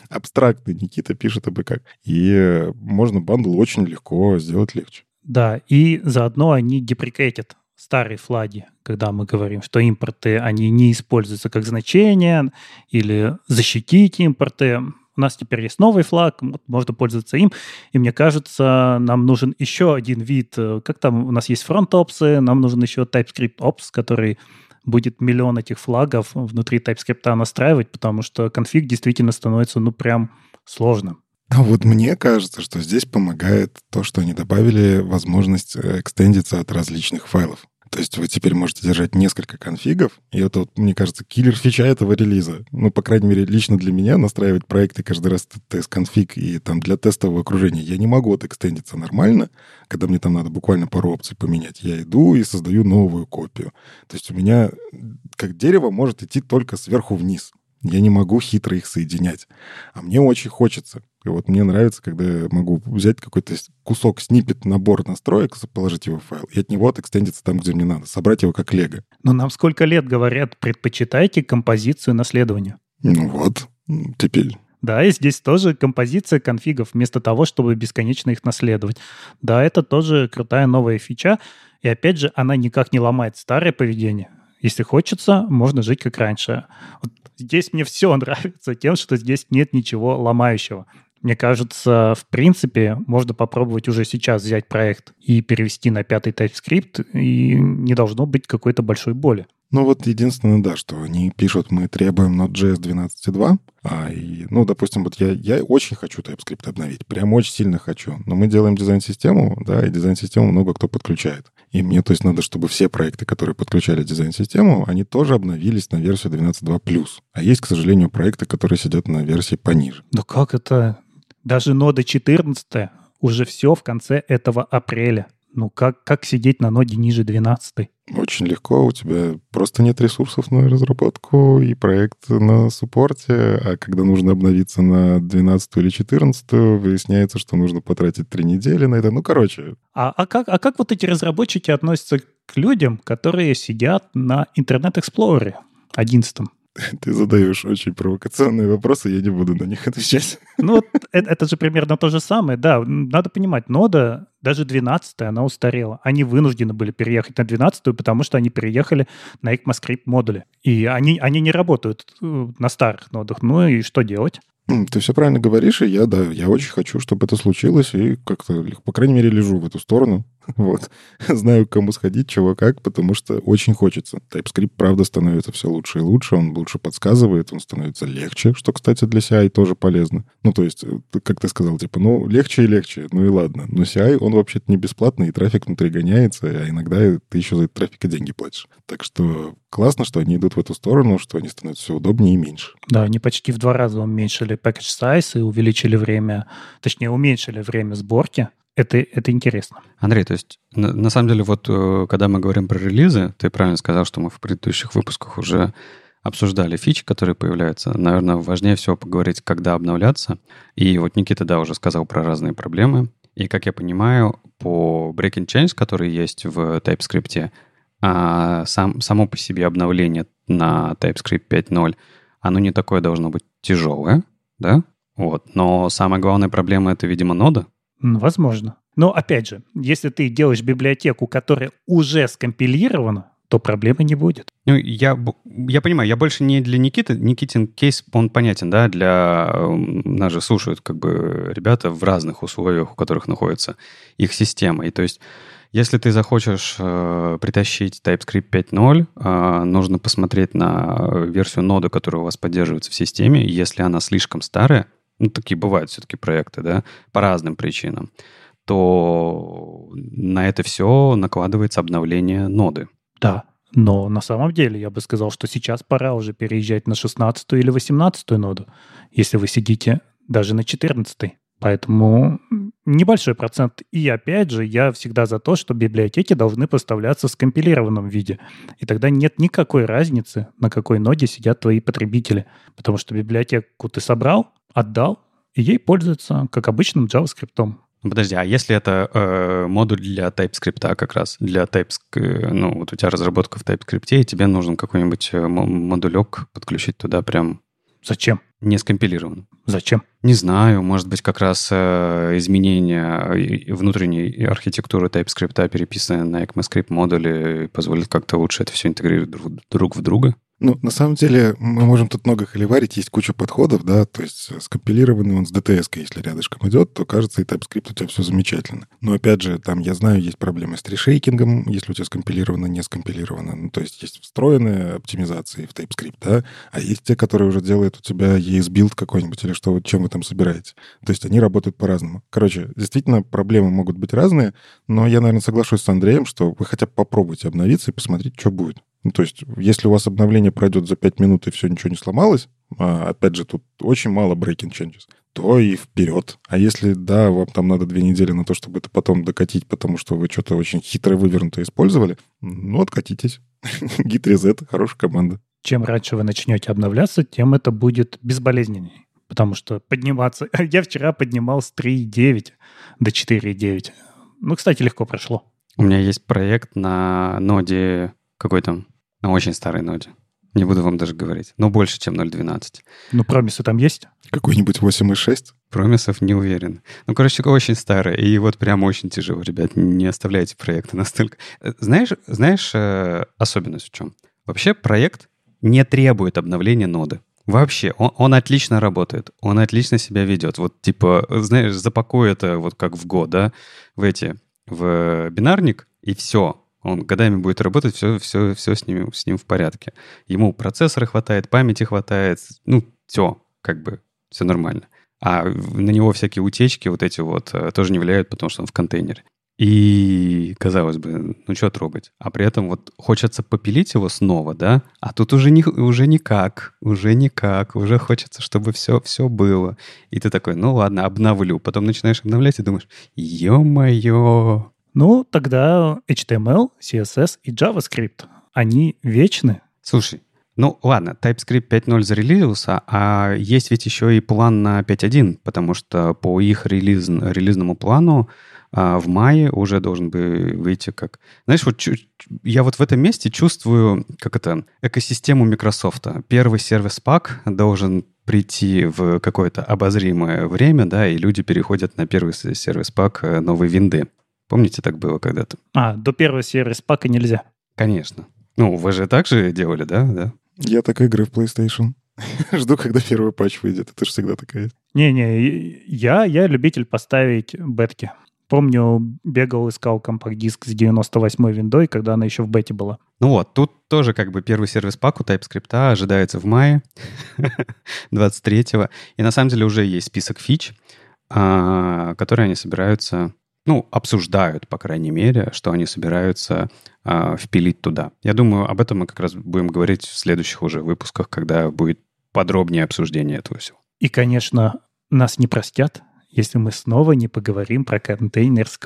абстрактный, Никита пишет абы как. И можно бандл очень легко сделать легче. Да, и заодно они деприкейтят старые флаги, когда мы говорим, что импорты, они не используются как значение, или защитить импорты. У нас теперь есть новый флаг, можно пользоваться им. И мне кажется, нам нужен еще один вид. Э, как там у нас есть фронт-опсы, нам нужен еще TypeScript Ops, который будет миллион этих флагов внутри TypeScript настраивать, потому что конфиг действительно становится, ну, прям сложным. А вот мне кажется, что здесь помогает то, что они добавили возможность э, экстендиться от различных файлов. То есть вы теперь можете держать несколько конфигов, и это, вот, мне кажется, киллер фича этого релиза. Ну, по крайней мере, лично для меня настраивать проекты каждый раз тест-конфиг и там для тестового окружения я не могу отэкстендиться нормально, когда мне там надо буквально пару опций поменять. Я иду и создаю новую копию. То есть у меня как дерево может идти только сверху вниз. Я не могу хитро их соединять. А мне очень хочется. И вот мне нравится, когда я могу взять какой-то кусок, снипет, набор настроек, положить его в файл, и от него отэкстендиться там, где мне надо. Собрать его как лего. Но нам сколько лет говорят, предпочитайте композицию наследования. Ну вот, теперь да, и здесь тоже композиция конфигов, вместо того, чтобы бесконечно их наследовать. Да, это тоже крутая новая фича, и опять же, она никак не ломает старое поведение. Если хочется, можно жить как раньше. Вот здесь мне все нравится тем, что здесь нет ничего ломающего. Мне кажется, в принципе, можно попробовать уже сейчас взять проект и перевести на пятый TypeScript, и не должно быть какой-то большой боли. Ну вот единственное, да, что они пишут, мы требуем Node.js 12.2, а, и, ну, допустим, вот я, я очень хочу TypeScript обновить, прям очень сильно хочу, но мы делаем дизайн-систему, да, и дизайн-систему много кто подключает. И мне, то есть, надо, чтобы все проекты, которые подключали дизайн-систему, они тоже обновились на версию 12.2+. А есть, к сожалению, проекты, которые сидят на версии пониже. Да как это? Даже нода 14 уже все в конце этого апреля. Ну, как, как сидеть на ноде ниже 12? Очень легко. У тебя просто нет ресурсов на разработку и проект на суппорте. А когда нужно обновиться на 12 или 14, выясняется, что нужно потратить три недели на это. Ну, короче. А, а, как, а как вот эти разработчики относятся к людям, которые сидят на Internet Explorer 11? Ты задаешь очень провокационные вопросы, я не буду на них отвечать. Ну, вот это, это же примерно то же самое. Да, надо понимать, нода, даже 12 она устарела. Они вынуждены были переехать на 12 потому что они переехали на ECMAScript модули. И они, они не работают э, на старых нодах. Ну и что делать? Ты все правильно говоришь, и я, да, я очень хочу, чтобы это случилось, и как-то, по крайней мере, лежу в эту сторону. Вот. Знаю, к кому сходить, чего как, потому что очень хочется. TypeScript, правда, становится все лучше и лучше, он лучше подсказывает, он становится легче, что, кстати, для CI тоже полезно. Ну, то есть, э, как ты сказал, типа, ну, легче и легче, ну и ладно. Но CI, он вообще-то не бесплатный, и трафик внутри гоняется, а иногда ты еще за этот трафик и деньги платишь. Так что классно, что они идут в эту сторону, что они становятся все удобнее и меньше. Да, они почти в два раза уменьшили package size и увеличили время, точнее, уменьшили время сборки это, это интересно. Андрей, то есть на, на самом деле вот э, когда мы говорим про релизы, ты правильно сказал, что мы в предыдущих выпусках уже обсуждали фичи, которые появляются. Наверное, важнее всего поговорить, когда обновляться. И вот Никита, да, уже сказал про разные проблемы. И, как я понимаю, по breaking change, который есть в TypeScript, а сам, само по себе обновление на TypeScript 5.0, оно не такое должно быть тяжелое, да? Вот. Но самая главная проблема — это, видимо, нода, Возможно. Но опять же, если ты делаешь библиотеку, которая уже скомпилирована, то проблемы не будет. Ну, я, я понимаю, я больше не для Никиты. Никитин кейс, он понятен, да, для... Нас же слушают как бы ребята в разных условиях, у которых находится их система. И то есть если ты захочешь э, притащить TypeScript 5.0, э, нужно посмотреть на версию ноды, которая у вас поддерживается в системе. Если она слишком старая, ну, такие бывают все-таки проекты, да, по разным причинам, то на это все накладывается обновление ноды. Да, но на самом деле я бы сказал, что сейчас пора уже переезжать на 16 или 18 ноду, если вы сидите даже на 14. Поэтому небольшой процент. И опять же, я всегда за то, что библиотеки должны поставляться в скомпилированном виде. И тогда нет никакой разницы, на какой ноде сидят твои потребители. Потому что библиотеку ты собрал, отдал, и ей пользуются как обычным JavaScript. Подожди, а если это э, модуль для TypeScript как раз, для TypeScript, ну, вот у тебя разработка в TypeScript, и тебе нужен какой-нибудь э, модулек подключить туда прям... Зачем? Не скомпилирован. Зачем? Не знаю, может быть, как раз э, изменение внутренней архитектуры TypeScript, переписанное на ECMAScript модули, позволит как-то лучше это все интегрировать друг, друг в друга. Ну, на самом деле, мы можем тут много холиварить, есть куча подходов, да, то есть э, скомпилированный он с DTS, если рядышком идет, то кажется, и TypeScript у тебя все замечательно. Но опять же, там, я знаю, есть проблемы с tree shaking ом, если у тебя скомпилировано, не скомпилировано. Ну, то есть есть встроенные оптимизации в TypeScript, да, а есть те, которые уже делают у тебя esbuild какой-нибудь или что, чем вы там собираете. То есть они работают по-разному. Короче, действительно, проблемы могут быть разные, но я, наверное, соглашусь с Андреем, что вы хотя бы попробуйте обновиться и посмотреть, что будет. Ну, то есть, если у вас обновление пройдет за 5 минут и все, ничего не сломалось, а, опять же, тут очень мало breaking changes, то и вперед. А если, да, вам там надо две недели на то, чтобы это потом докатить, потому что вы что-то очень хитро вывернуто использовали, ну, откатитесь. Git Reset — хорошая команда. Чем раньше вы начнете обновляться, тем это будет безболезненнее. Потому что подниматься... Я вчера поднимал с 3.9 до 4.9. Ну, кстати, легко прошло. У меня есть проект на ноде какой там на очень старой ноде. Не буду вам даже говорить. Но больше, чем 0.12. Ну, промисы там есть? Какой-нибудь 8.6? Промисов не уверен. Ну, короче, очень старый. И вот прям очень тяжело, ребят. Не оставляйте проекты настолько. Э, знаешь, знаешь э, особенность в чем? Вообще проект не требует обновления ноды. Вообще, он, он отлично работает, он отлично себя ведет. Вот типа, знаешь, запакуй это вот как в год, да, в эти, в бинарник, и все, он годами будет работать, все, все, все с, ним, с ним в порядке. Ему процессора хватает, памяти хватает, ну, все, как бы, все нормально. А на него всякие утечки вот эти вот э, тоже не влияют, потому что он в контейнере. И, казалось бы, ну что трогать? А при этом вот хочется попилить его снова, да? А тут уже, не, уже никак, уже никак, уже хочется, чтобы все, все было. И ты такой, ну ладно, обновлю. Потом начинаешь обновлять и думаешь, ё-моё, ну, тогда HTML, CSS и JavaScript, они вечны. Слушай, ну ладно, TypeScript 5.0 зарелизился, а есть ведь еще и план на 5.1, потому что по их релиз, релизному плану а, в мае уже должен бы выйти как... Знаешь, вот я вот в этом месте чувствую, как это, экосистему Microsoft. Первый сервис-пак должен прийти в какое-то обозримое время, да, и люди переходят на первый сервис-пак э, новой винды. Помните, так было когда-то? А, до первого сервис пака нельзя. Конечно. Ну, вы же так же делали, да? да? Я так игры в PlayStation. Жду, когда первый патч выйдет. Это же всегда такая. Не-не, я, я любитель поставить бетки. Помню, бегал, искал компакт-диск с 98-й виндой, когда она еще в бете была. Ну вот, тут тоже как бы первый сервис-пак у TypeScript ожидается в мае 23-го. И на самом деле уже есть список фич, а, которые они собираются, ну, обсуждают, по крайней мере, что они собираются а, впилить туда. Я думаю, об этом мы как раз будем говорить в следующих уже выпусках, когда будет подробнее обсуждение этого всего. И, конечно, нас не простят, если мы снова не поговорим про контейнер с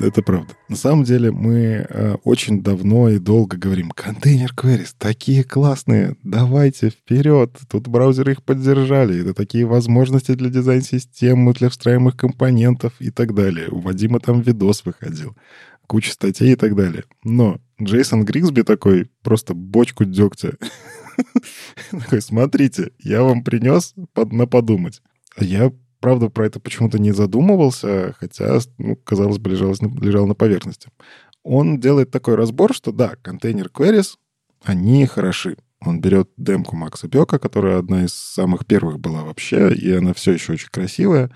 Это правда. На самом деле мы э, очень давно и долго говорим, контейнер queries такие классные, давайте вперед. Тут браузеры их поддержали. Это такие возможности для дизайн-системы, для встраиваемых компонентов и так далее. У Вадима там видос выходил, куча статей и так далее. Но Джейсон Григсби такой, просто бочку дегтя. Такой, смотрите, я вам принес на подумать. Я правда, про это почему-то не задумывался, хотя, ну, казалось бы, лежал, лежал на поверхности. Он делает такой разбор, что да, контейнер queries, они хороши. Он берет демку Макса Бека, которая одна из самых первых была вообще, и она все еще очень красивая.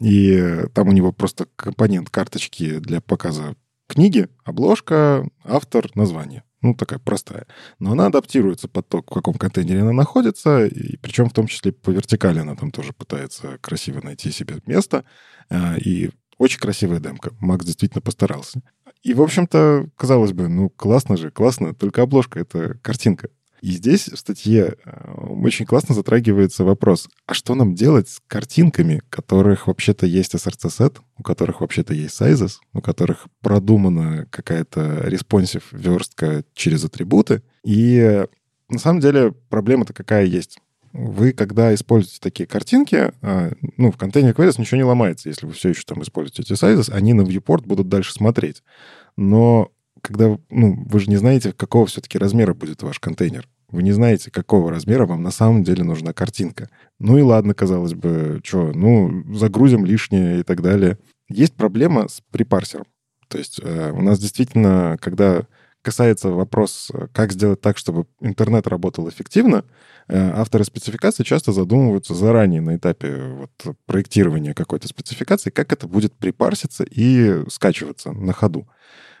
И там у него просто компонент карточки для показа книги, обложка, автор, название. Ну, такая простая. Но она адаптируется под то, в каком контейнере она находится, и причем в том числе по вертикали она там тоже пытается красиво найти себе место. А, и очень красивая демка. Макс действительно постарался. И, в общем-то, казалось бы, ну, классно же, классно, только обложка — это картинка. И здесь в статье э, очень классно затрагивается вопрос, а что нам делать с картинками, у которых вообще-то есть SRC-сет, у которых вообще-то есть sizes, у которых продумана какая-то responsive верстка через атрибуты. И на самом деле проблема-то какая есть. Вы, когда используете такие картинки, э, ну, в контейнере Queries ничего не ломается, если вы все еще там используете эти sizes, они на viewport будут дальше смотреть. Но когда, ну, вы же не знаете, какого все-таки размера будет ваш контейнер. Вы не знаете, какого размера вам на самом деле нужна картинка. Ну и ладно, казалось бы, что, ну, загрузим лишнее и так далее. Есть проблема с припарсером. То есть э, у нас действительно, когда касается вопрос, как сделать так, чтобы интернет работал эффективно, э, авторы спецификации часто задумываются заранее на этапе вот, проектирования какой-то спецификации, как это будет припарситься и скачиваться на ходу.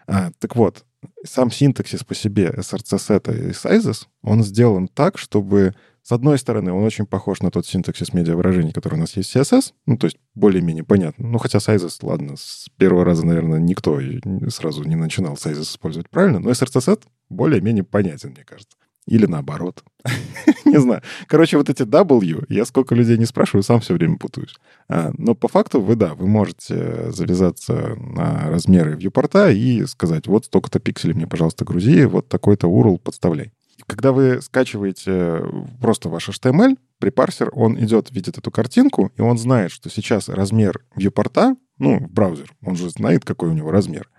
А, так вот, сам синтаксис по себе src-сета и sizes, он сделан так, чтобы с одной стороны, он очень похож на тот синтаксис медиавыражений, который у нас есть в CSS, ну, то есть более-менее понятно. Ну, хотя sizes, ладно, с первого раза, наверное, никто сразу не начинал sizes использовать правильно, но src-сет более-менее понятен, мне кажется. Или наоборот. не знаю. Короче, вот эти W, я сколько людей не спрашиваю, сам все время путаюсь. А, но по факту вы, да, вы можете завязаться на размеры вьюпорта и сказать, вот столько-то пикселей мне, пожалуйста, грузи, вот такой-то URL подставляй. Когда вы скачиваете просто ваш HTML, припарсер, он идет, видит эту картинку, и он знает, что сейчас размер вьюпорта, ну, браузер, он же знает, какой у него размер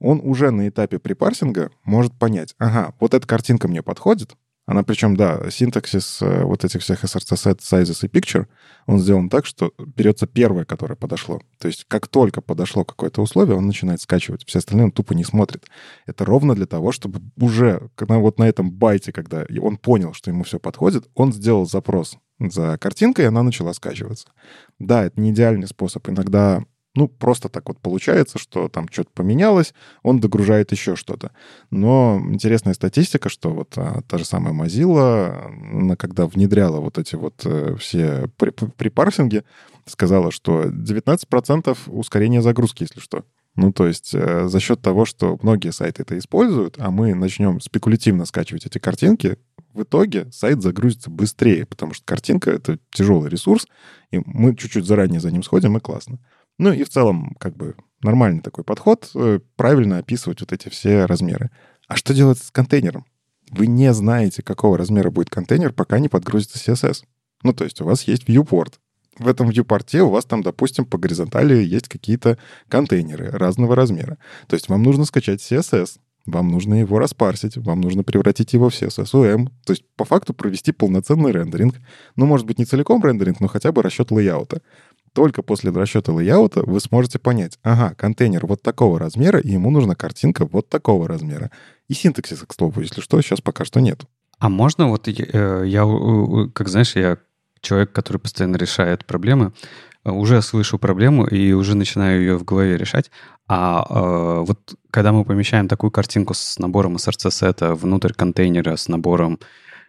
он уже на этапе припарсинга может понять, ага, вот эта картинка мне подходит, она причем, да, синтаксис э, вот этих всех src set, sizes и picture, он сделан так, что берется первое, которое подошло. То есть как только подошло какое-то условие, он начинает скачивать. Все остальные он тупо не смотрит. Это ровно для того, чтобы уже вот на этом байте, когда он понял, что ему все подходит, он сделал запрос за картинкой, и она начала скачиваться. Да, это не идеальный способ. Иногда ну, просто так вот получается, что там что-то поменялось, он догружает еще что-то. Но интересная статистика, что вот а, та же самая Mozilla, она когда внедряла вот эти вот э, все припарсинги, сказала, что 19% ускорения загрузки, если что. Ну, то есть э, за счет того, что многие сайты это используют, а мы начнем спекулятивно скачивать эти картинки, в итоге сайт загрузится быстрее, потому что картинка — это тяжелый ресурс, и мы чуть-чуть заранее за ним сходим, и классно. Ну и в целом, как бы, нормальный такой подход, э, правильно описывать вот эти все размеры. А что делать с контейнером? Вы не знаете, какого размера будет контейнер, пока не подгрузится CSS. Ну, то есть у вас есть viewport. В этом viewport у вас там, допустим, по горизонтали есть какие-то контейнеры разного размера. То есть вам нужно скачать CSS, вам нужно его распарсить, вам нужно превратить его в CSS-UM, то есть по факту провести полноценный рендеринг. Ну, может быть, не целиком рендеринг, но хотя бы расчет лейаута. Только после расчета лейаута вы сможете понять, ага, контейнер вот такого размера, и ему нужна картинка вот такого размера. И синтаксиса, к слову, если что, сейчас пока что нет. А можно вот э, я, как знаешь, я человек, который постоянно решает проблемы, уже слышу проблему и уже начинаю ее в голове решать. А э, вот когда мы помещаем такую картинку с набором SRC-сета внутрь контейнера с набором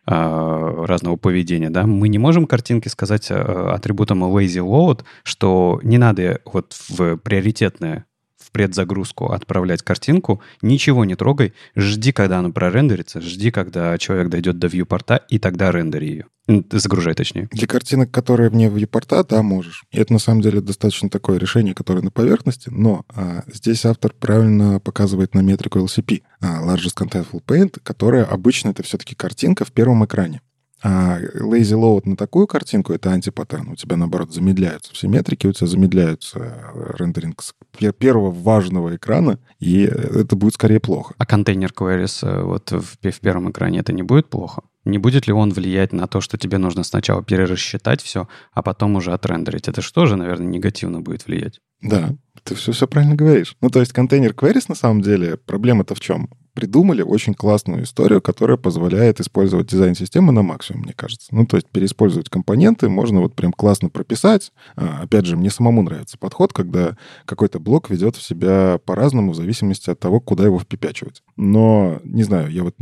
разного поведения, да, мы не можем картинке сказать э, атрибутом lazy load, что не надо вот в приоритетное в предзагрузку отправлять картинку, ничего не трогай, жди, когда она прорендерится, жди, когда человек дойдет до вьюпорта, и тогда рендери ее. Загружай, точнее. Для картинок, которые вне вьюпорта, да, можешь. И это, на самом деле, достаточно такое решение, которое на поверхности, но а, здесь автор правильно показывает на метрику LCP, а, Largest Contentful Paint, которая обычно это все-таки картинка в первом экране. А lazy load на такую картинку — это антипаттерн. У тебя, наоборот, замедляются все метрики, у тебя замедляются э, рендеринг первого важного экрана, и это будет скорее плохо. А контейнер queries э, вот в, в первом экране это не будет плохо? Не будет ли он влиять на то, что тебе нужно сначала перерасчитать все, а потом уже отрендерить? Это что же, наверное, негативно будет влиять? Да, ты все, все правильно говоришь. Ну, то есть контейнер queries, на самом деле, проблема-то в чем? Придумали очень классную историю, которая позволяет использовать дизайн-системы на максимум, мне кажется. Ну, то есть переиспользовать компоненты можно вот прям классно прописать. А, опять же, мне самому нравится подход, когда какой-то блок ведет в себя по-разному в зависимости от того, куда его впипячивать. Но, не знаю, я вот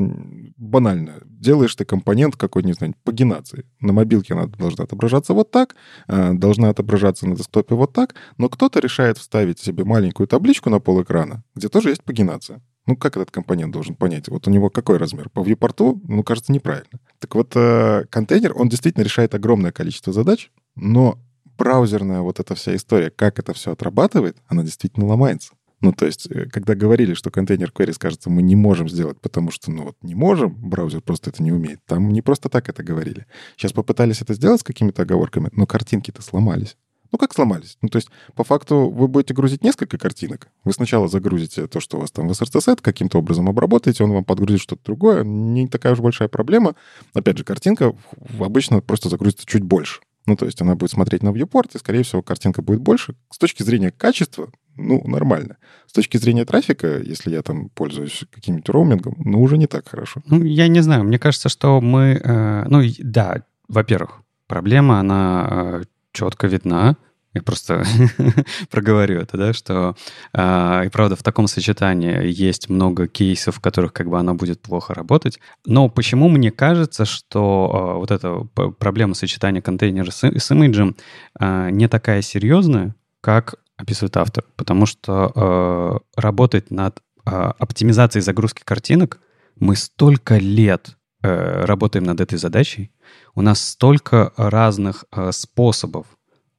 банально, делаешь ты компонент какой, не знаю, пагинации. На мобилке она должна отображаться вот так, а, должна отображаться на десктопе вот так, но кто-то решает вставить себе маленькую табличку на пол экрана, где тоже есть пагинация. Ну, как этот компонент должен понять? Вот у него какой размер? По viewport, ну, кажется, неправильно. Так вот, э, контейнер, он действительно решает огромное количество задач, но браузерная вот эта вся история, как это все отрабатывает, она действительно ломается. Ну, то есть, э, когда говорили, что контейнер queries, кажется, мы не можем сделать, потому что, ну, вот не можем, браузер просто это не умеет. Там не просто так это говорили. Сейчас попытались это сделать с какими-то оговорками, но картинки-то сломались. Ну, как сломались? Ну, то есть, по факту, вы будете грузить несколько картинок. Вы сначала загрузите то, что у вас там в SRC-сет, каким-то образом обработаете, он вам подгрузит что-то другое. Не такая уж большая проблема. Опять же, картинка обычно просто загрузится чуть больше. Ну, то есть она будет смотреть на viewport, и, скорее всего, картинка будет больше. С точки зрения качества, ну, нормально. С точки зрения трафика, если я там пользуюсь каким-нибудь роумингом, ну, уже не так хорошо. Ну, я не знаю. Мне кажется, что мы... Э, ну, да, во-первых, проблема, она э, четко видна. Я просто проговорю это, да, что э, и правда в таком сочетании есть много кейсов, в которых как бы оно будет плохо работать. Но почему мне кажется, что э, вот эта проблема сочетания контейнера с, с имиджем э, не такая серьезная, как описывает автор, потому что э, работать над э, оптимизацией загрузки картинок мы столько лет э, работаем над этой задачей, у нас столько разных э, способов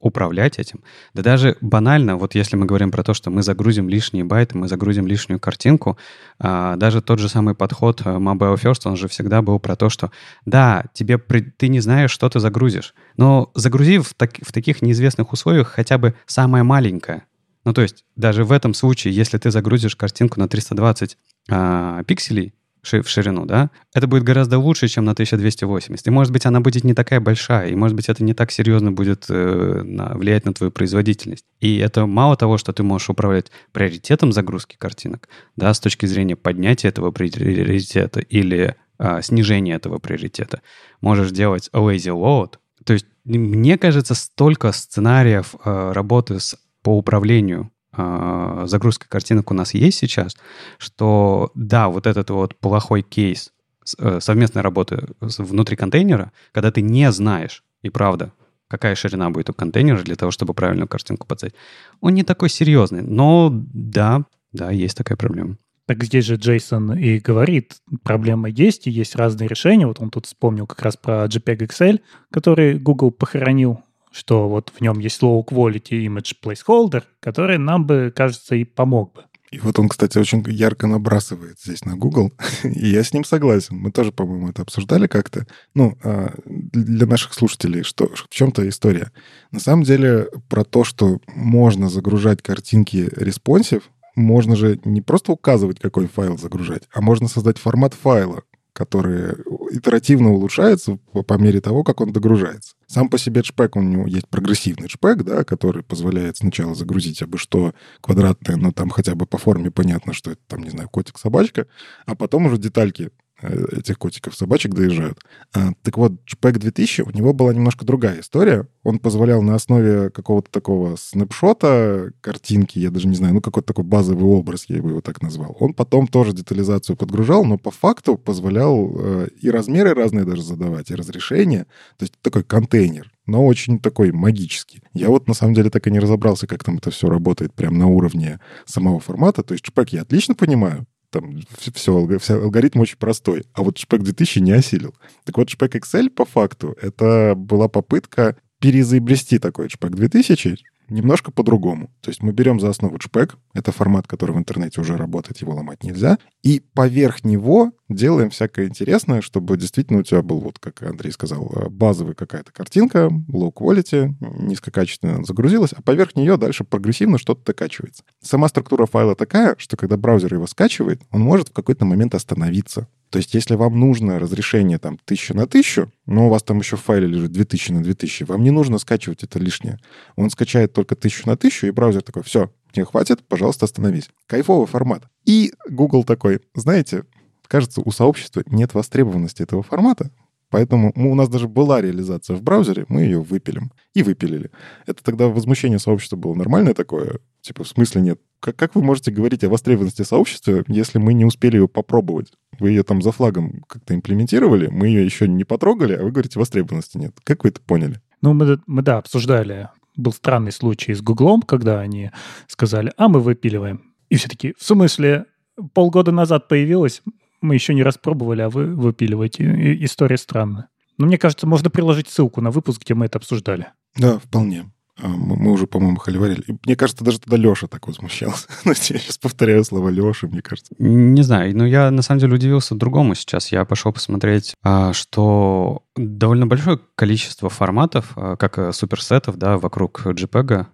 управлять этим. Да даже банально, вот если мы говорим про то, что мы загрузим лишние байты, мы загрузим лишнюю картинку, а, даже тот же самый подход э, Mobile First, он же всегда был про то, что да, тебе ты не знаешь, что ты загрузишь, но загрузи в, так, в таких неизвестных условиях хотя бы самое маленькое. Ну, то есть даже в этом случае, если ты загрузишь картинку на 320 а, пикселей, в ширину, да, это будет гораздо лучше, чем на 1280. И, может быть, она будет не такая большая, и, может быть, это не так серьезно будет э, на, влиять на твою производительность. И это мало того, что ты можешь управлять приоритетом загрузки картинок, да, с точки зрения поднятия этого приоритета или э, снижения этого приоритета. Можешь делать lazy load. То есть, мне кажется, столько сценариев э, работы с, по управлению э, загрузка картинок у нас есть сейчас, что да, вот этот вот плохой кейс э, совместной работы внутри контейнера, когда ты не знаешь, и правда, какая ширина будет у контейнера для того, чтобы правильную картинку подать, он не такой серьезный. Но да, да, есть такая проблема. Так здесь же Джейсон и говорит, проблема есть, и есть разные решения. Вот он тут вспомнил как раз про JPEG XL, который Google похоронил что вот в нем есть low quality image placeholder, который нам бы, кажется, и помог бы. И вот он, кстати, очень ярко набрасывает здесь на Google, и я с ним согласен. Мы тоже, по-моему, это обсуждали как-то. Ну, а, для наших слушателей, что в чем-то история. На самом деле, про то, что можно загружать картинки responsive, можно же не просто указывать, какой файл загружать, а можно создать формат файла, который итеративно улучшается по, мере того, как он догружается. Сам по себе JPEG, у него есть прогрессивный JPEG, да, который позволяет сначала загрузить абы что квадратное, но там хотя бы по форме понятно, что это там, не знаю, котик-собачка, а потом уже детальки этих котиков, собачек доезжают. А, так вот, JPEG 2000, у него была немножко другая история. Он позволял на основе какого-то такого снапшота, картинки, я даже не знаю, ну какой-то такой базовый образ, я бы его так назвал. Он потом тоже детализацию подгружал, но по факту позволял э, и размеры разные даже задавать, и разрешения. То есть такой контейнер но очень такой магический. Я вот на самом деле так и не разобрался, как там это все работает прямо на уровне самого формата. То есть JPEG я отлично понимаю, там все, все, алгоритм очень простой. А вот JPEG 2000 не осилил. Так вот, JPEG XL по факту это была попытка перезаобрести такой JPEG 2000, немножко по-другому. То есть мы берем за основу JPEG, это формат, который в интернете уже работает, его ломать нельзя, и поверх него делаем всякое интересное, чтобы действительно у тебя был, вот как Андрей сказал, э, базовая какая-то картинка, low quality, низкокачественно загрузилась, а поверх нее дальше прогрессивно что-то докачивается. Сама структура файла такая, что когда браузер его скачивает, он может в какой-то момент остановиться. То есть, если вам нужно разрешение там 1000 на 1000, но у вас там еще в файле лежит 2000 на 2000, вам не нужно скачивать это лишнее. Он скачает только 1000 на 1000, и браузер такой, все, мне хватит, пожалуйста, остановись. Кайфовый формат. И Google такой, знаете, кажется, у сообщества нет востребованности этого формата, Поэтому у нас даже была реализация в браузере, мы ее выпилим. И выпилили. Это тогда возмущение сообщества было нормальное такое? Типа, в смысле нет? Как, как вы можете говорить о востребованности сообщества, если мы не успели ее попробовать? Вы ее там за флагом как-то имплементировали, мы ее еще не потрогали, а вы говорите, востребованности нет. Как вы это поняли? Ну, мы, мы да, обсуждали. Был странный случай с Гуглом, когда они сказали, а мы выпиливаем. И все таки в смысле, полгода назад появилось, мы еще не распробовали, а вы выпиливаете. История странная. Но мне кажется, можно приложить ссылку на выпуск, где мы это обсуждали. Да, вполне. А, мы уже, по-моему, холиварили. Мне кажется, даже тогда Леша так возмущался. я сейчас повторяю слова Леши, мне кажется. Не знаю, но я на самом деле удивился другому сейчас. Я пошел посмотреть, а, что довольно большое количество форматов, а, как э, суперсетов, да, вокруг JPEG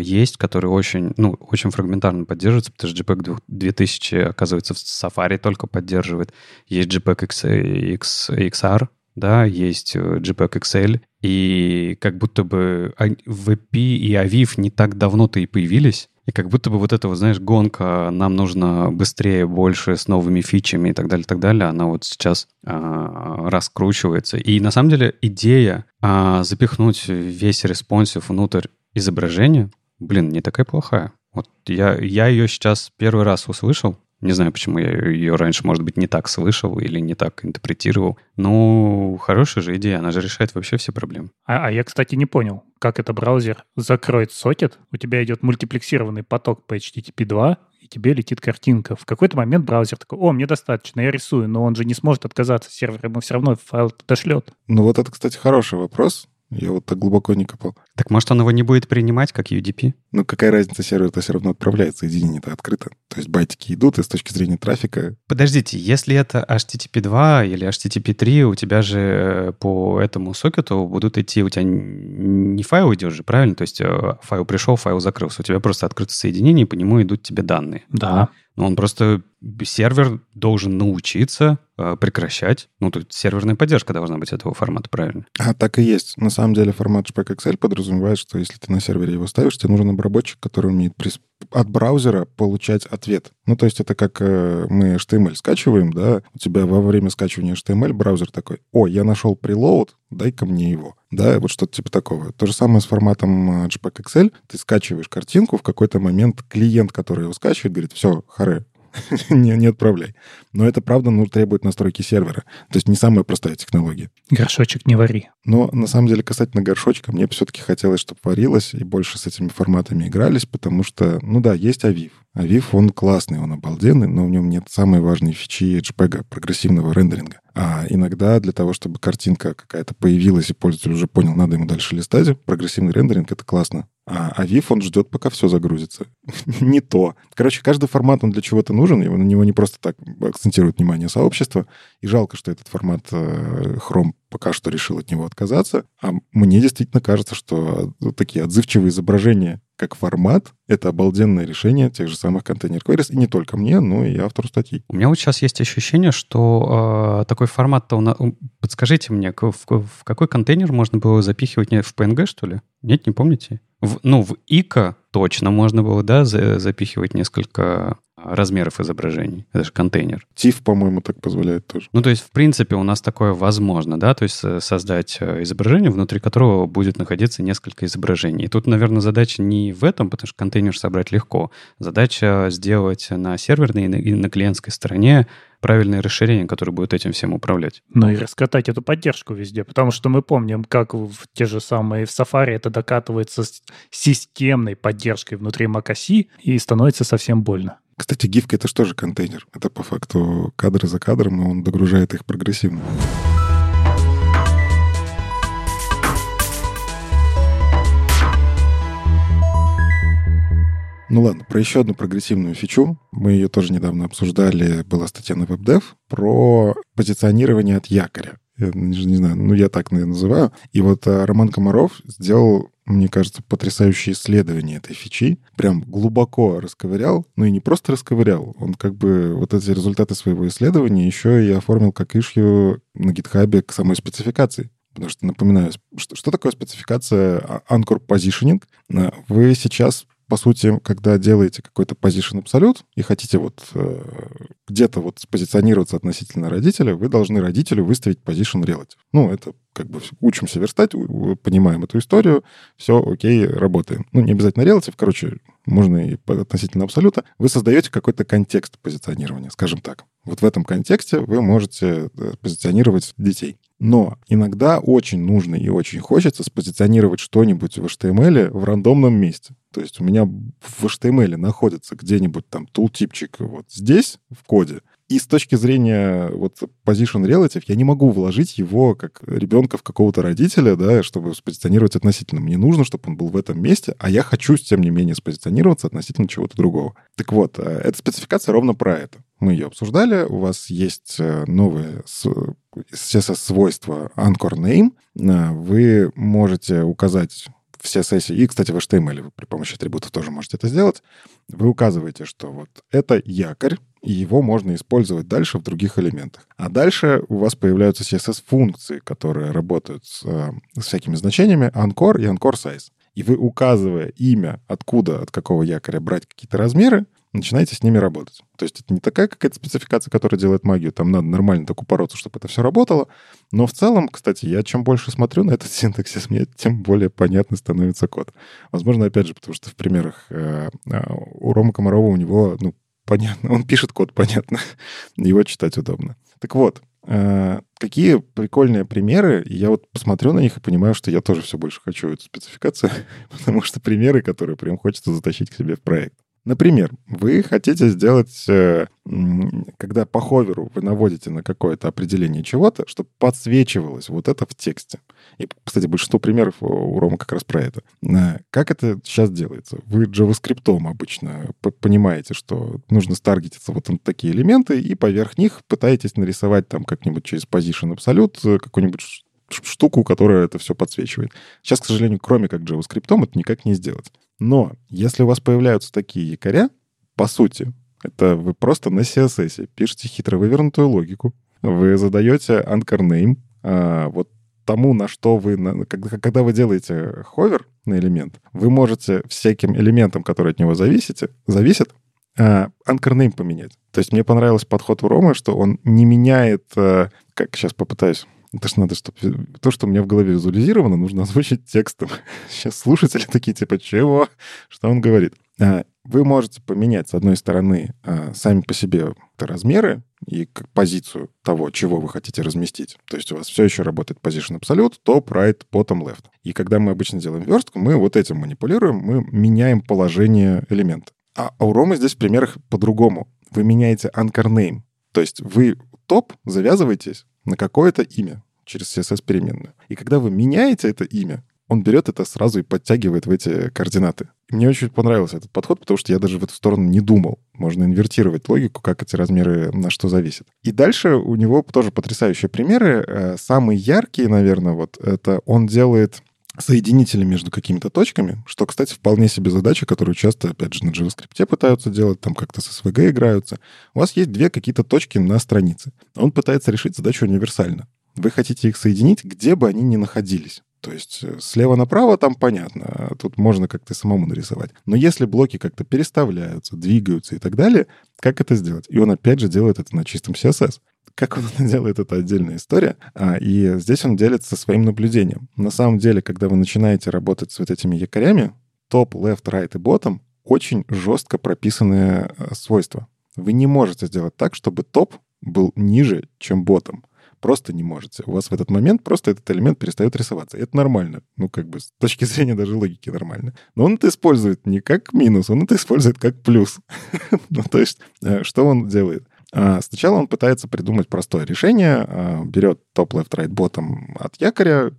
есть, которые очень, ну, очень фрагментарно поддерживаются, потому что JPEG 2000, оказывается, в Safari только поддерживает. Есть JPEG XR, да, есть э, JPEG XL, и как будто бы WebP и AVIF не так давно-то и появились, и как будто бы вот эта, вот, знаешь, гонка, нам нужно быстрее, больше, с новыми фичами и так далее, так далее, она вот сейчас а, раскручивается. И на самом деле идея а, запихнуть весь responsive внутрь изображения, блин, не такая плохая. Вот я, я ее сейчас первый раз услышал, не знаю, почему я ее раньше, может быть, не так слышал или не так интерпретировал. Но хорошая же идея, она же решает вообще все проблемы. А, а я, кстати, не понял, как это браузер закроет сокет. У тебя идет мультиплексированный поток по HTTP 2, и тебе летит картинка. В какой-то момент браузер такой, о, мне достаточно, я рисую, но он же не сможет отказаться, сервер ему все равно файл дошлет. Ну вот это, кстати, хороший вопрос. Я вот так глубоко не копал. Так может он его не будет принимать, как UDP? Ну какая разница, сервер-то все равно отправляет, соединение-то открыто. То есть байтики идут, и с точки зрения трафика... Подождите, если это HTTP 2 или HTTP 3, у тебя же э, по этому сокету будут идти, у тебя не файл идет же, правильно? То есть э, файл пришел, файл закрылся. У тебя просто открыто соединение, и по нему идут тебе данные. Да. Но он просто сервер должен научиться э, прекращать. Ну, тут серверная поддержка должна быть этого формата, правильно? А, так и есть. На самом деле формат JPEG XL подразумевает, что если ты на сервере его ставишь, тебе нужен обработчик, который умеет от браузера получать ответ. Ну, то есть это как э, мы HTML скачиваем, да, у тебя во время скачивания HTML браузер такой, о, я нашел прилоуд, дай-ка мне его. Да, вот что-то типа такого. То же самое с форматом JPEG XL. Ты скачиваешь картинку, в какой-то момент клиент, который его скачивает, говорит, все, харе, не, не отправляй. Но это, правда, ну, требует настройки сервера. То есть не самая простая технология. Горшочек не вари. Но на самом деле касательно горшочка, мне все-таки хотелось, чтобы варилось и больше с этими форматами игрались, потому что, ну да, есть Aviv. Aviv, он классный, он обалденный, но в нем нет самой важной фичи JPEG, прогрессивного рендеринга. А иногда для того, чтобы картинка какая-то появилась, и пользователь уже понял, надо ему дальше листать, прогрессивный рендеринг — это классно. А Aviv, он ждет, пока все загрузится. не то. Короче, каждый формат, он для чего-то нужен, и на него не просто так акцентирует внимание сообщества. И жалко, что этот формат э, Chrome пока что решил от него отказаться. А мне действительно кажется, что такие отзывчивые изображения как формат — это обалденное решение тех же самых контейнер queries. И не только мне, но и автору статьи. У меня вот сейчас есть ощущение, что э, такой формат-то... У нас... Подскажите мне, в, в какой контейнер можно было запихивать? Не в PNG, что ли? Нет, не помните? В, ну, в ИКа точно можно было, да, за, запихивать несколько размеров изображений. Это же контейнер. TIFF, по-моему, так позволяет тоже. Ну, то есть, в принципе, у нас такое возможно, да, то есть э, создать э, изображение, внутри которого будет находиться несколько изображений. И тут, наверное, задача не в этом, потому что контейнер собрать легко. Задача сделать на серверной и на клиентской стороне правильное расширение, которое будет этим всем управлять. Ну и раскатать эту поддержку везде, потому что мы помним, как в те же самые в Safari это докатывается с системной поддержкой внутри macOS и становится совсем больно. Кстати, гифка — это же тоже контейнер. Это по факту кадры за кадром, и он догружает их прогрессивно. Ну ладно, про еще одну прогрессивную фичу. Мы ее тоже недавно обсуждали. Была статья на WebDev про позиционирование от якоря. Я не, знаю, ну я так, наверное, называю. И вот а, Роман Комаров сделал, мне кажется, потрясающее исследование этой фичи. Прям глубоко расковырял. Ну и не просто расковырял. Он как бы вот эти результаты своего исследования еще и оформил как ишью на гитхабе к самой спецификации. Потому что, напоминаю, что, что такое спецификация а, Anchor Positioning? Вы сейчас по сути, когда делаете какой-то position абсолют и хотите вот э, где-то вот спозиционироваться относительно родителя, вы должны родителю выставить position relative. Ну, это как бы учимся верстать, понимаем эту историю, все окей, работаем. Ну, не обязательно relative, короче, можно и относительно абсолюта. Вы создаете какой-то контекст позиционирования, скажем так. Вот в этом контексте вы можете э, позиционировать детей. Но иногда очень нужно и очень хочется спозиционировать что-нибудь в HTML в рандомном месте. То есть у меня в HTML находится где-нибудь там тултипчик вот здесь, в коде, и с точки зрения вот position relative я не могу вложить его как ребенка в какого-то родителя, да, чтобы спозиционировать относительно. Мне нужно, чтобы он был в этом месте, а я хочу, тем не менее, спозиционироваться относительно чего-то другого. Так вот, э, эта спецификация ровно про это. Мы ее обсуждали. У вас есть э, новое CSS-свойство Anchor Name. Э, вы можете указать все сессии, и, кстати, в HTML вы при помощи атрибутов тоже можете это сделать, вы указываете, что вот это якорь, и его можно использовать дальше в других элементах. А дальше у вас появляются CSS-функции, которые работают с, э, с всякими значениями Anchor и Anchor Size. И вы, указывая имя, откуда, от какого якоря брать какие-то размеры, начинаете с ними работать. То есть это не такая какая-то спецификация, которая делает магию. Там надо нормально так упороться, чтобы это все работало. Но в целом, кстати, я чем больше смотрю на этот синтаксис, мне тем более понятно становится код. Возможно, опять же, потому что в примерах э, а, у Рома Комарова у него, ну, понятно, он пишет код, понятно. Его читать удобно. Так вот, э, какие прикольные примеры. Я вот посмотрю на них и понимаю, что я тоже все больше хочу эту спецификацию, потому что примеры, которые прям хочется затащить к себе в проект. Например, вы хотите сделать, э, когда по ховеру вы наводите на какое-то определение чего-то, чтобы подсвечивалось вот это в тексте. И, кстати, большинство примеров у Рома как раз про это. Э, как это сейчас делается? Вы JavaScript обычно понимаете, что нужно старгетиться вот на такие элементы, и поверх них пытаетесь нарисовать там как-нибудь через position absolute какую-нибудь штуку, которая это все подсвечивает. Сейчас, к сожалению, кроме как JavaScript, это никак не сделать. Но если у вас появляются такие якоря, по сути, это вы просто на CSS пишете хитро вывернутую логику, вы задаете anchor name, а, вот тому, на что вы... Когда, вы делаете ховер на элемент, вы можете всяким элементам, которые от него зависите, зависят, а, anchor name поменять. То есть мне понравился подход у Ромы, что он не меняет... А, как сейчас попытаюсь это ж надо, чтобы то, что у меня в голове визуализировано, нужно озвучить текстом. Сейчас слушатели такие, типа, чего? Что он говорит? А, вы можете поменять, с одной стороны, а, сами по себе размеры и позицию того, чего вы хотите разместить. То есть у вас все еще работает position absolute, top, right, bottom, left. И когда мы обычно делаем верстку, мы вот этим манипулируем, мы меняем положение элемента. А у Ромы здесь в примерах по-другому. Вы меняете anchor name. То есть вы топ завязываетесь на какое-то имя через CSS-переменную. И когда вы меняете это имя, он берет это сразу и подтягивает в эти координаты. Мне очень понравился этот подход, потому что я даже в эту сторону не думал. Можно инвертировать логику, как эти размеры на что зависят. И дальше у него тоже потрясающие примеры. Э, самый яркий, наверное, вот это он делает соединители между какими-то точками, что, кстати, вполне себе задача, которую часто, опять же, на JavaScript пытаются делать, там как-то с SVG играются. У вас есть две какие-то точки на странице. Он пытается решить задачу универсально. Вы хотите их соединить, где бы они ни находились. То есть э, слева направо там понятно, а тут можно как-то самому нарисовать. Но если блоки как-то переставляются, двигаются и так далее, как это сделать? И он опять же делает это на чистом CSS. Как он это делает, это отдельная история. А, и здесь он делится своим наблюдением. На самом деле, когда вы начинаете работать с вот этими якорями, топ, left, right и bottom очень жестко прописанные э, свойства. Вы не можете сделать так, чтобы топ был ниже, чем ботом. Просто не можете. У вас в этот момент просто этот элемент перестает рисоваться. Это нормально. Ну, как бы с точки зрения даже логики нормально. Но он это использует не как минус, он это использует как плюс. ну, то есть, э, что он делает? А, сначала он пытается придумать простое решение, а, берет топ, left, right, bottom от якоря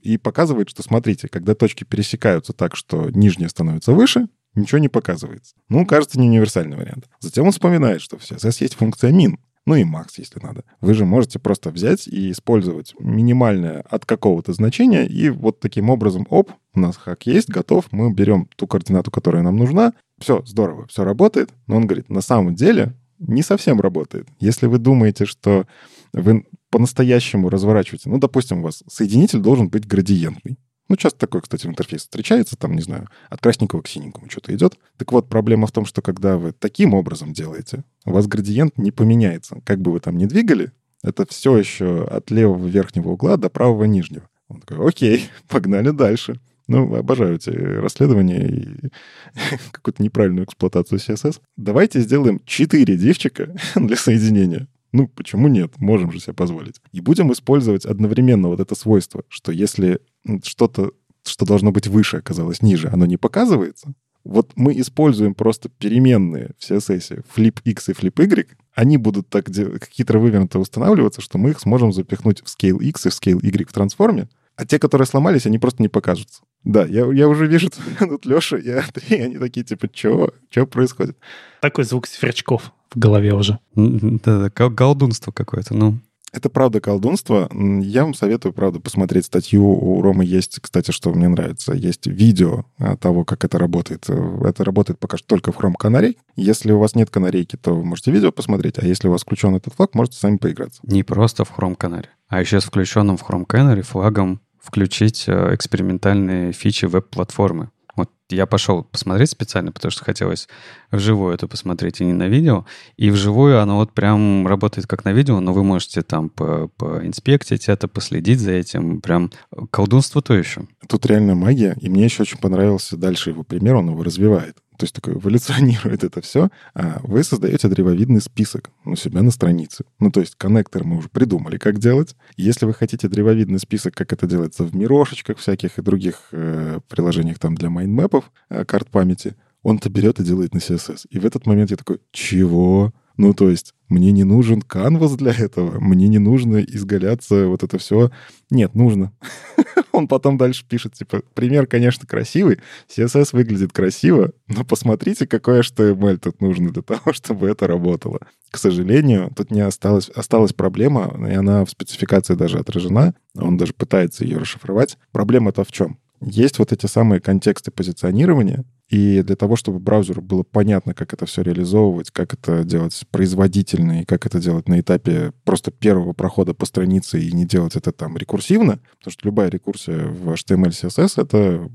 и показывает, что, смотрите, когда точки пересекаются так, что нижняя становится выше, ничего не показывается. Ну, кажется, не универсальный вариант. Затем он вспоминает, что в CSS есть функция min, ну и max, если надо. Вы же можете просто взять и использовать минимальное от какого-то значения, и вот таким образом, оп, у нас хак есть, готов, мы берем ту координату, которая нам нужна, все, здорово, все работает, но он говорит, на самом деле не совсем работает. Если вы думаете, что вы по-настоящему разворачиваете, ну, допустим, у вас соединитель должен быть градиентный. Ну, часто такой, кстати, в интерфейс встречается, там, не знаю, от красненького к синенькому что-то идет. Так вот, проблема в том, что когда вы таким образом делаете, у вас градиент не поменяется. Как бы вы там ни двигали, это все еще от левого верхнего угла до правого нижнего. Он такой, окей, погнали дальше. Ну, обожаю эти расследования и какую-то неправильную эксплуатацию CSS. Давайте сделаем 4 дивчика для соединения. Ну, почему нет? Можем же себе позволить. И будем использовать одновременно вот это свойство, что если что-то, что должно быть выше, оказалось ниже, оно не показывается. Вот мы используем просто переменные в CSS flip x и flip y, они будут так хитро вывернуто устанавливаться, что мы их сможем запихнуть в scale x и в scale y в трансформе, а те, которые сломались, они просто не покажутся. Да, я, я уже вижу тут Леша и Андрей, они такие, типа, чего? Что происходит? Такой звук сверчков в голове уже. Да-да, колдунство какое-то, ну. Это правда колдунство. Я вам советую, правда, посмотреть статью. У Ромы есть, кстати, что мне нравится, есть видео того, как это работает. Это работает пока что только в Chrome Canary. Если у вас нет канарейки, то вы можете видео посмотреть, а если у вас включен этот флаг, можете сами поиграться. Не просто в Chrome Canary, а еще с включенным в Chrome Canary флагом включить э, экспериментальные фичи веб-платформы. Вот я пошел посмотреть специально, потому что хотелось вживую это посмотреть и не на видео. И вживую оно вот прям работает как на видео, но вы можете там по поинспектить это, последить за этим. Прям колдунство то еще. Тут реально магия. И мне еще очень понравился дальше его пример, он его развивает то есть такое эволюционирует это все, а вы создаете древовидный список у себя на странице. Ну, то есть коннектор мы уже придумали, как делать. Если вы хотите древовидный список, как это делается в мирошечках всяких и других э, приложениях там для майндмэпов, э, карт памяти, он это берет и делает на CSS. И в этот момент я такой, чего? Ну, то есть, мне не нужен канвас для этого, мне не нужно изгаляться, вот это все. Нет, нужно. Он потом дальше пишет, типа, пример, конечно, красивый, CSS выглядит красиво, но посмотрите, какой HTML тут нужно для того, чтобы это работало. К сожалению, тут не осталось, осталась проблема, и она в спецификации даже отражена, он даже пытается ее расшифровать. Проблема-то в чем? Есть вот эти самые контексты позиционирования, и для того, чтобы браузеру было понятно, как это все реализовывать, как это делать производительно и как это делать на этапе просто первого прохода по странице и не делать это там рекурсивно, потому что любая рекурсия в HTML, CSS — это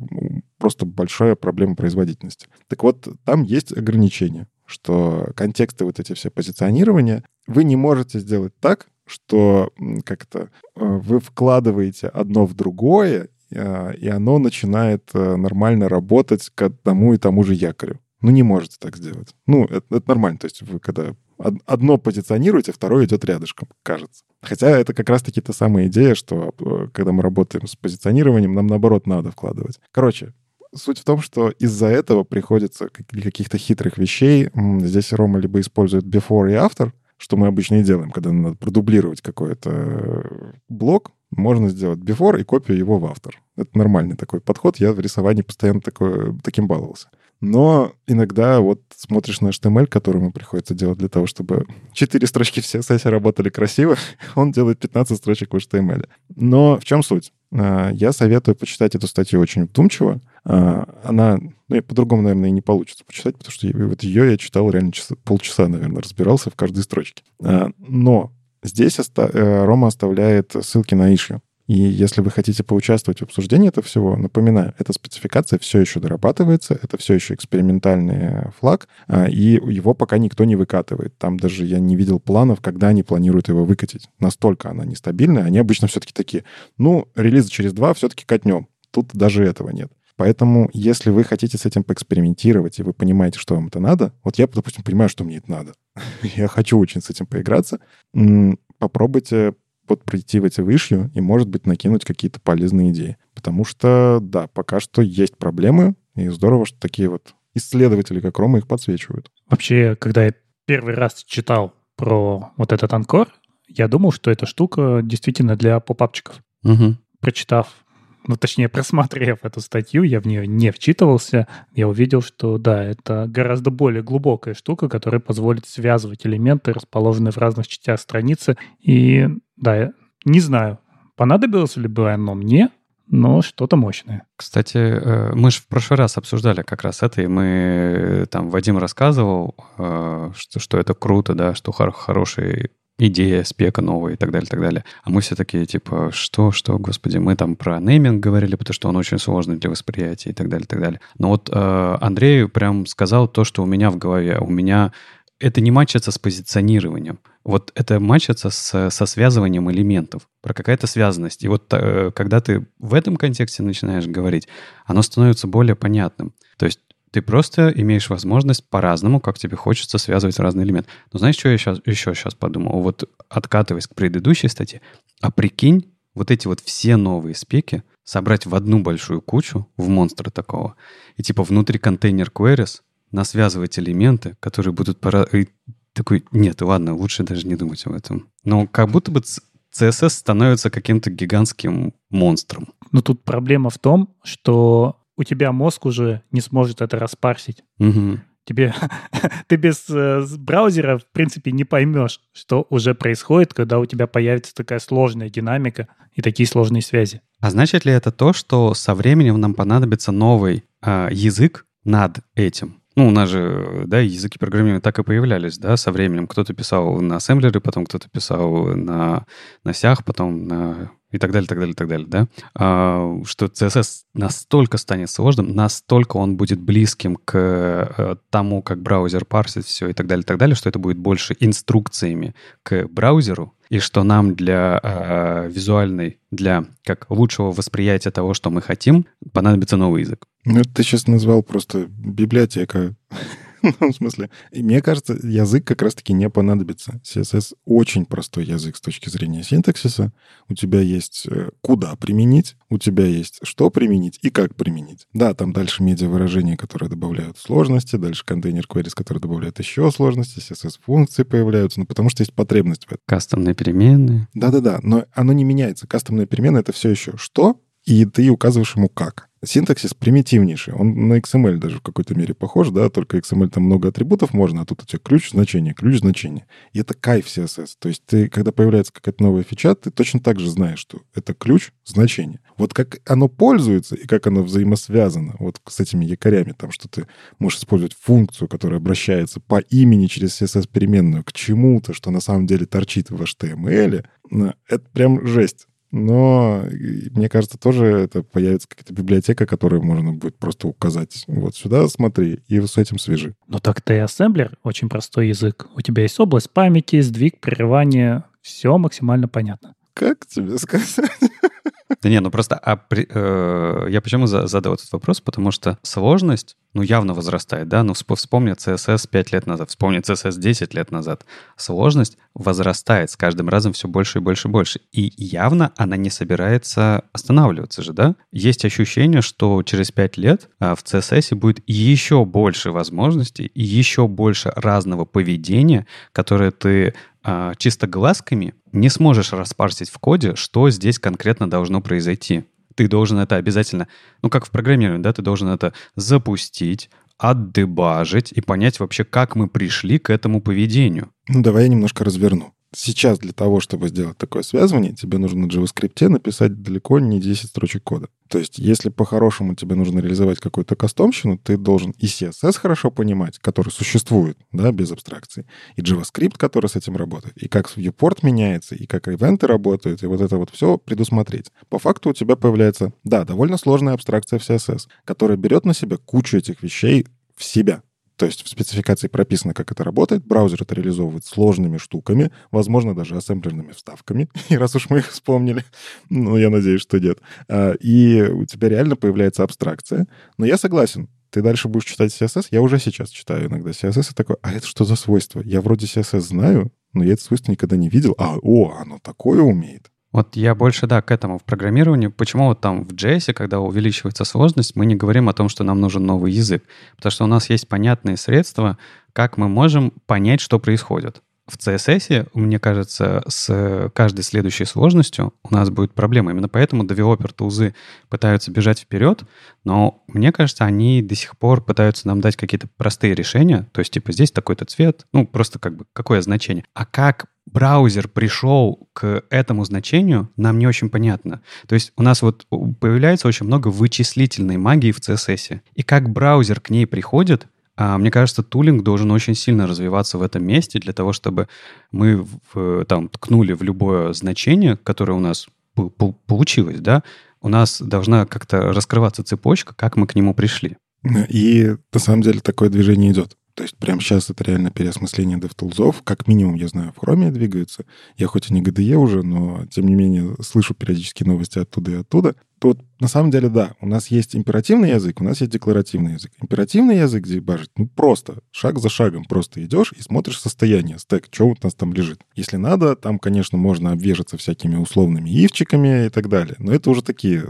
просто большая проблема производительности. Так вот, там есть ограничения, что контексты вот эти все позиционирования вы не можете сделать так, что как-то э, вы вкладываете одно в другое, и оно начинает э, нормально работать к одному и тому же якорю. Ну, не можете так сделать. Ну, это, это нормально. То есть вы когда одно позиционируете, второе идет рядышком, кажется. Хотя это как раз-таки та самая идея, что э, когда мы работаем с позиционированием, нам наоборот надо вкладывать. Короче, суть в том, что из-за этого приходится каких-то хитрых вещей. Здесь Рома либо использует before и after, что мы обычно и делаем, когда надо продублировать какой-то э, блок, можно сделать before и копию его в автор. Это нормальный такой подход. Я в рисовании постоянно такой, таким баловался. Но иногда вот смотришь на HTML, который ему приходится делать для того, чтобы четыре строчки в CSS работали красиво, он делает 15 строчек в HTML. Но в чем суть? А, я советую почитать эту статью очень вдумчиво. А, она, ну, по-другому, наверное, и не получится почитать, потому что вот ее я читал реально часа, полчаса, наверное, разбирался в каждой строчке. А, но здесь оста- э, Рома оставляет ссылки на ишью. И если вы хотите поучаствовать в обсуждении этого всего, напоминаю, эта спецификация все еще дорабатывается, это все еще экспериментальный флаг, а, и его пока никто не выкатывает. Там даже я не видел планов, когда они планируют его выкатить. Настолько она нестабильная. Они обычно все-таки такие, ну, релиза через два все-таки катнем. Тут даже этого нет. Поэтому, если вы хотите с этим поэкспериментировать, и вы понимаете, что вам это надо, вот я, допустим, понимаю, что мне это надо. я хочу очень с этим поиграться. Попробуйте вот прийти в эти вышью и, может быть, накинуть какие-то полезные идеи. Потому что, да, пока что есть проблемы, и здорово, что такие вот исследователи, как Рома, их подсвечивают. Вообще, когда я первый раз читал про вот этот анкор, я думал, что эта штука действительно для попапчиков. Угу. Прочитав ну, точнее, просмотрев эту статью, я в нее не вчитывался, я увидел, что, да, это гораздо более глубокая штука, которая позволит связывать элементы, расположенные в разных частях страницы. И, да, не знаю, понадобилось ли бы оно мне, но что-то мощное. Кстати, э, мы же в прошлый раз обсуждали как раз это, и мы э, там Вадим рассказывал, э, что, что это круто, да, что хороший идея спека новая и так далее, и так далее. А мы все такие, типа, что, что, господи, мы там про нейминг говорили, потому что он очень сложный для восприятия и так далее, и так далее. Но вот э, Андрей прям сказал то, что у меня в голове. У меня это не матчится с позиционированием. Вот это матчится с, со связыванием элементов, про какая-то связанность. И вот э, когда ты в этом контексте начинаешь говорить, оно становится более понятным. То есть ты просто имеешь возможность по-разному, как тебе хочется, связывать разные элементы. Но знаешь, что я сейчас, еще сейчас подумал? Вот откатываясь к предыдущей статье, а прикинь, вот эти вот все новые спеки собрать в одну большую кучу, в монстра такого, и типа внутри контейнер queries насвязывать элементы, которые будут пора... И такой, нет, ладно, лучше даже не думать об этом. Но как будто бы CSS становится каким-то гигантским монстром. Но тут проблема в том, что у тебя мозг уже не сможет это распарсить. Угу. Тебе, ты без э, браузера, в принципе, не поймешь, что уже происходит, когда у тебя появится такая сложная динамика и такие сложные связи. А значит ли это то, что со временем нам понадобится новый э, язык над этим? Ну, у нас же, да, языки программирования так и появлялись, да, со временем. Кто-то писал на ассемблере, потом кто-то писал на, на сях, потом на и так далее, так далее, так далее, да, а, что CSS настолько станет сложным, настолько он будет близким к э, тому, как браузер парсит все и так далее, так далее, что это будет больше инструкциями к браузеру, и что нам для э, визуальной, для как лучшего восприятия того, что мы хотим, понадобится новый язык. Ну, ты сейчас назвал просто библиотека Ну, в смысле, и мне кажется, язык как раз-таки не понадобится. CSS очень простой язык с точки зрения синтаксиса. У тебя есть э, куда применить, у тебя есть что применить и как применить. Да, там дальше медиа-выражения, которые добавляют сложности, дальше контейнер queries, которые добавляют еще сложности, CSS-функции появляются, ну, потому что есть потребность в этом. Кастомные переменные. Да-да-да, но оно не меняется. Кастомная переменная — это все еще что, и ты указываешь ему как. Синтаксис примитивнейший. Он на XML даже в какой-то мере похож, да, только XML там много атрибутов можно, а тут у тебя ключ значение, ключ значение. И это кайф CSS. То есть ты, когда появляется какая-то новая фича, ты точно так же знаешь, что это ключ значение. Вот как оно пользуется и как оно взаимосвязано вот с этими якорями, там, что ты можешь использовать функцию, которая обращается по имени через CSS-переменную к чему-то, что на самом деле торчит в HTML, это прям жесть. Но мне кажется, тоже это появится какая-то библиотека, которую можно будет просто указать. Вот сюда смотри, и с этим свяжи. Ну так ты ассемблер, очень простой язык. У тебя есть область памяти, сдвиг, прерывание. Все максимально понятно. Как тебе сказать? Да не, ну просто а при, э, я почему задал этот вопрос? Потому что сложность, ну, явно возрастает, да? Ну, вспомни CSS 5 лет назад, вспомни CSS 10 лет назад. Сложность возрастает с каждым разом все больше и больше и больше. И явно она не собирается останавливаться же, да? Есть ощущение, что через 5 лет а, в CSS будет еще больше возможностей еще больше разного поведения, которое ты а, чисто глазками не сможешь распарсить в коде, что здесь конкретно должно произойти. Ты должен это обязательно, ну как в программировании, да, ты должен это запустить, отдебажить и понять вообще, как мы пришли к этому поведению. Ну давай я немножко разверну. Сейчас для того, чтобы сделать такое связывание, тебе нужно на JavaScript написать далеко не 10 строчек кода. То есть, если по-хорошему тебе нужно реализовать какую-то кастомщину, ты должен и CSS хорошо понимать, который существует, да, без абстракции, и JavaScript, который с этим работает, и как viewport меняется, и как ивенты работают, и вот это вот все предусмотреть. По факту у тебя появляется, да, довольно сложная абстракция в CSS, которая берет на себя кучу этих вещей в себя. То есть в спецификации прописано, как это работает. Браузер это реализовывает сложными штуками, возможно, даже ассемблерными вставками. И раз уж мы их вспомнили, ну, я надеюсь, что нет. А, и у тебя реально появляется абстракция. Но я согласен, ты дальше будешь читать CSS. Я уже сейчас читаю иногда CSS и такой, а это что за свойство? Я вроде CSS знаю, но я это свойство никогда не видел. А, о, оно такое умеет. Вот я больше, да, к этому в программировании. Почему вот там в JS, когда увеличивается сложность, мы не говорим о том, что нам нужен новый язык. Потому что у нас есть понятные средства, как мы можем понять, что происходит. В CSS, мне кажется, с каждой следующей сложностью у нас будет проблема. Именно поэтому девелопер тулзы пытаются бежать вперед, но мне кажется, они до сих пор пытаются нам дать какие-то простые решения. То есть, типа, здесь такой-то цвет, ну, просто как бы какое значение. А как браузер пришел к этому значению, нам не очень понятно. То есть у нас вот появляется очень много вычислительной магии в CSS. И как браузер к ней приходит, а, мне кажется, тулинг должен очень сильно развиваться в этом месте для того, чтобы мы в, там ткнули в любое значение, которое у нас получилось, да, у нас должна как-то раскрываться цепочка, как мы к нему пришли. И на самом деле такое движение идет. То есть прямо сейчас это реально переосмысление DevTools. Как минимум, я знаю, в Chrome двигаются. Я хоть и не GDE уже, но тем не менее слышу периодически новости оттуда и оттуда. Тут на самом деле, да, у нас есть императивный язык, у нас есть декларативный язык. Императивный язык дебажить, ну просто, шаг за шагом просто идешь и смотришь состояние, стек, что у нас там лежит. Если надо, там, конечно, можно обвешаться всякими условными ивчиками и так далее, но это уже такие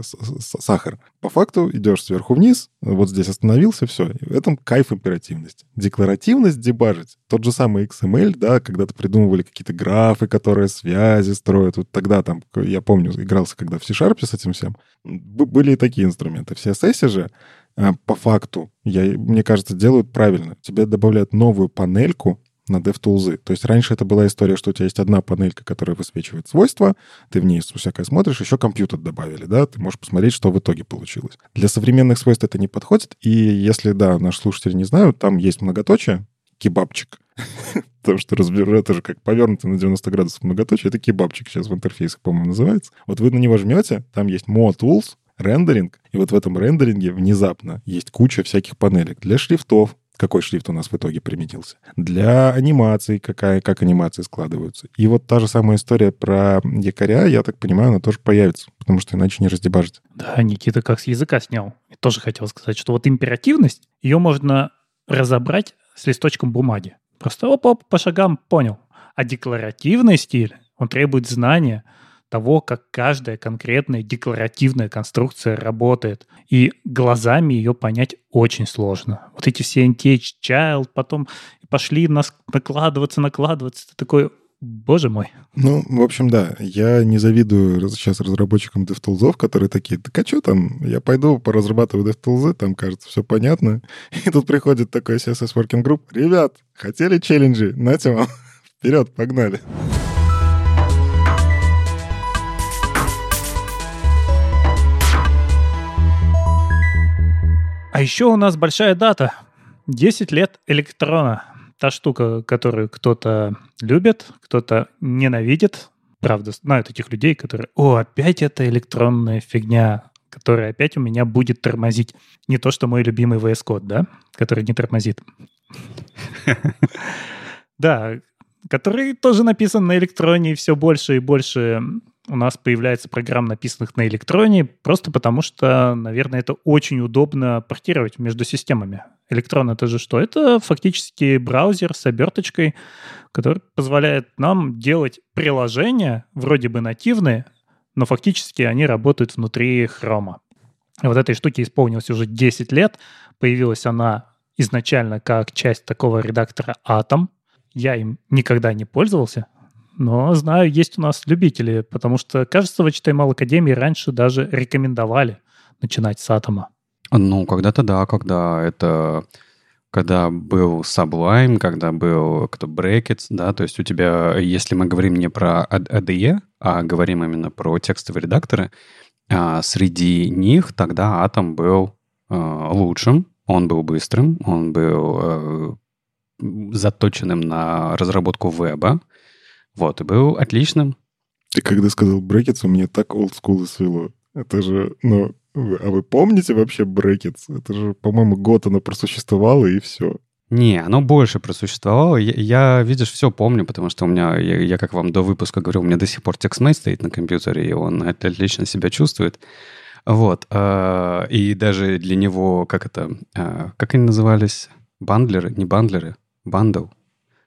сахар. По факту идешь сверху вниз, вот здесь остановился, все. В этом кайф императивности. Декларативность дебажить, тот же самый XML, да, когда-то придумывали какие-то графы, которые связи строят. Вот тогда там, я помню, игрался когда в C-Sharp с этим всем, были и такие инструменты. В CSS же а, по факту, я, мне кажется, делают правильно. Тебе добавляют новую панельку на DevTools. То есть раньше это была история, что у тебя есть одна панелька, которая высвечивает свойства, ты в ней всякое смотришь, еще компьютер добавили, да, ты можешь посмотреть, что в итоге получилось. Для современных свойств это не подходит, и если, да, наши слушатели не знают, там есть многоточие, кебабчик, Потому что разберу, же как повернутый на 90 градусов многоточие. Это кебабчик сейчас в интерфейсах, по-моему, называется. Вот вы на него жмете, там есть Mo Tools, рендеринг, и вот в этом рендеринге внезапно есть куча всяких панелек для шрифтов, какой шрифт у нас в итоге применился. Для анимации, какая, как анимации складываются. И вот та же самая история про якоря, я так понимаю, она тоже появится, потому что иначе не раздебажить. Да, Никита как с языка снял. Я тоже хотел сказать, что вот императивность, ее можно разобрать с листочком бумаги. Просто оп-оп, по шагам понял. А декларативный стиль, он требует знания того, как каждая конкретная декларативная конструкция работает. И глазами ее понять очень сложно. Вот эти все NTH Child потом пошли нас накладываться, накладываться. Ты такой, Боже мой. Ну, в общем, да, я не завидую сейчас разработчикам DevTools, которые такие, так а что там, я пойду поразрабатываю DevTools, там, кажется, все понятно. И тут приходит такой CSS Working Group. Ребят, хотели челленджи? Нате вам. Вперед, погнали. А еще у нас большая дата. 10 лет электрона та штука, которую кто-то любит, кто-то ненавидит. Правда, знают этих людей, которые, о, опять эта электронная фигня, которая опять у меня будет тормозить. Не то, что мой любимый VS Code, да, который не тормозит. Да, который тоже написан на электроне, и все больше и больше у нас появляется программ, написанных на электроне, просто потому что, наверное, это очень удобно портировать между системами. Электрон это же что? Это фактически браузер с оберточкой, который позволяет нам делать приложения, вроде бы нативные, но фактически они работают внутри хрома. Вот этой штуке исполнилось уже 10 лет. Появилась она изначально как часть такого редактора Atom. Я им никогда не пользовался, но знаю, есть у нас любители, потому что, кажется, в HTML Академии раньше даже рекомендовали начинать с атома. Ну, когда-то да, когда это когда был Sublime, когда был кто Brackets, да, то есть у тебя, если мы говорим не про ADE, а говорим именно про текстовые редакторы, а, среди них тогда Atom был а, лучшим, он был быстрым, он был а, заточенным на разработку веба, вот, и был отличным. Ты когда сказал Brackets, у меня так олдскул свело. Это же, ну, а вы помните вообще Brackets? Это же, по-моему, год оно просуществовало, и все. Не, оно больше просуществовало. Я, я видишь, все помню, потому что у меня, я, я, как вам до выпуска говорил, у меня до сих пор TextMate стоит на компьютере, и он отлично себя чувствует. Вот. Э, и даже для него, как это, э, как они назывались? Бандлеры? Не бандлеры? Бандл.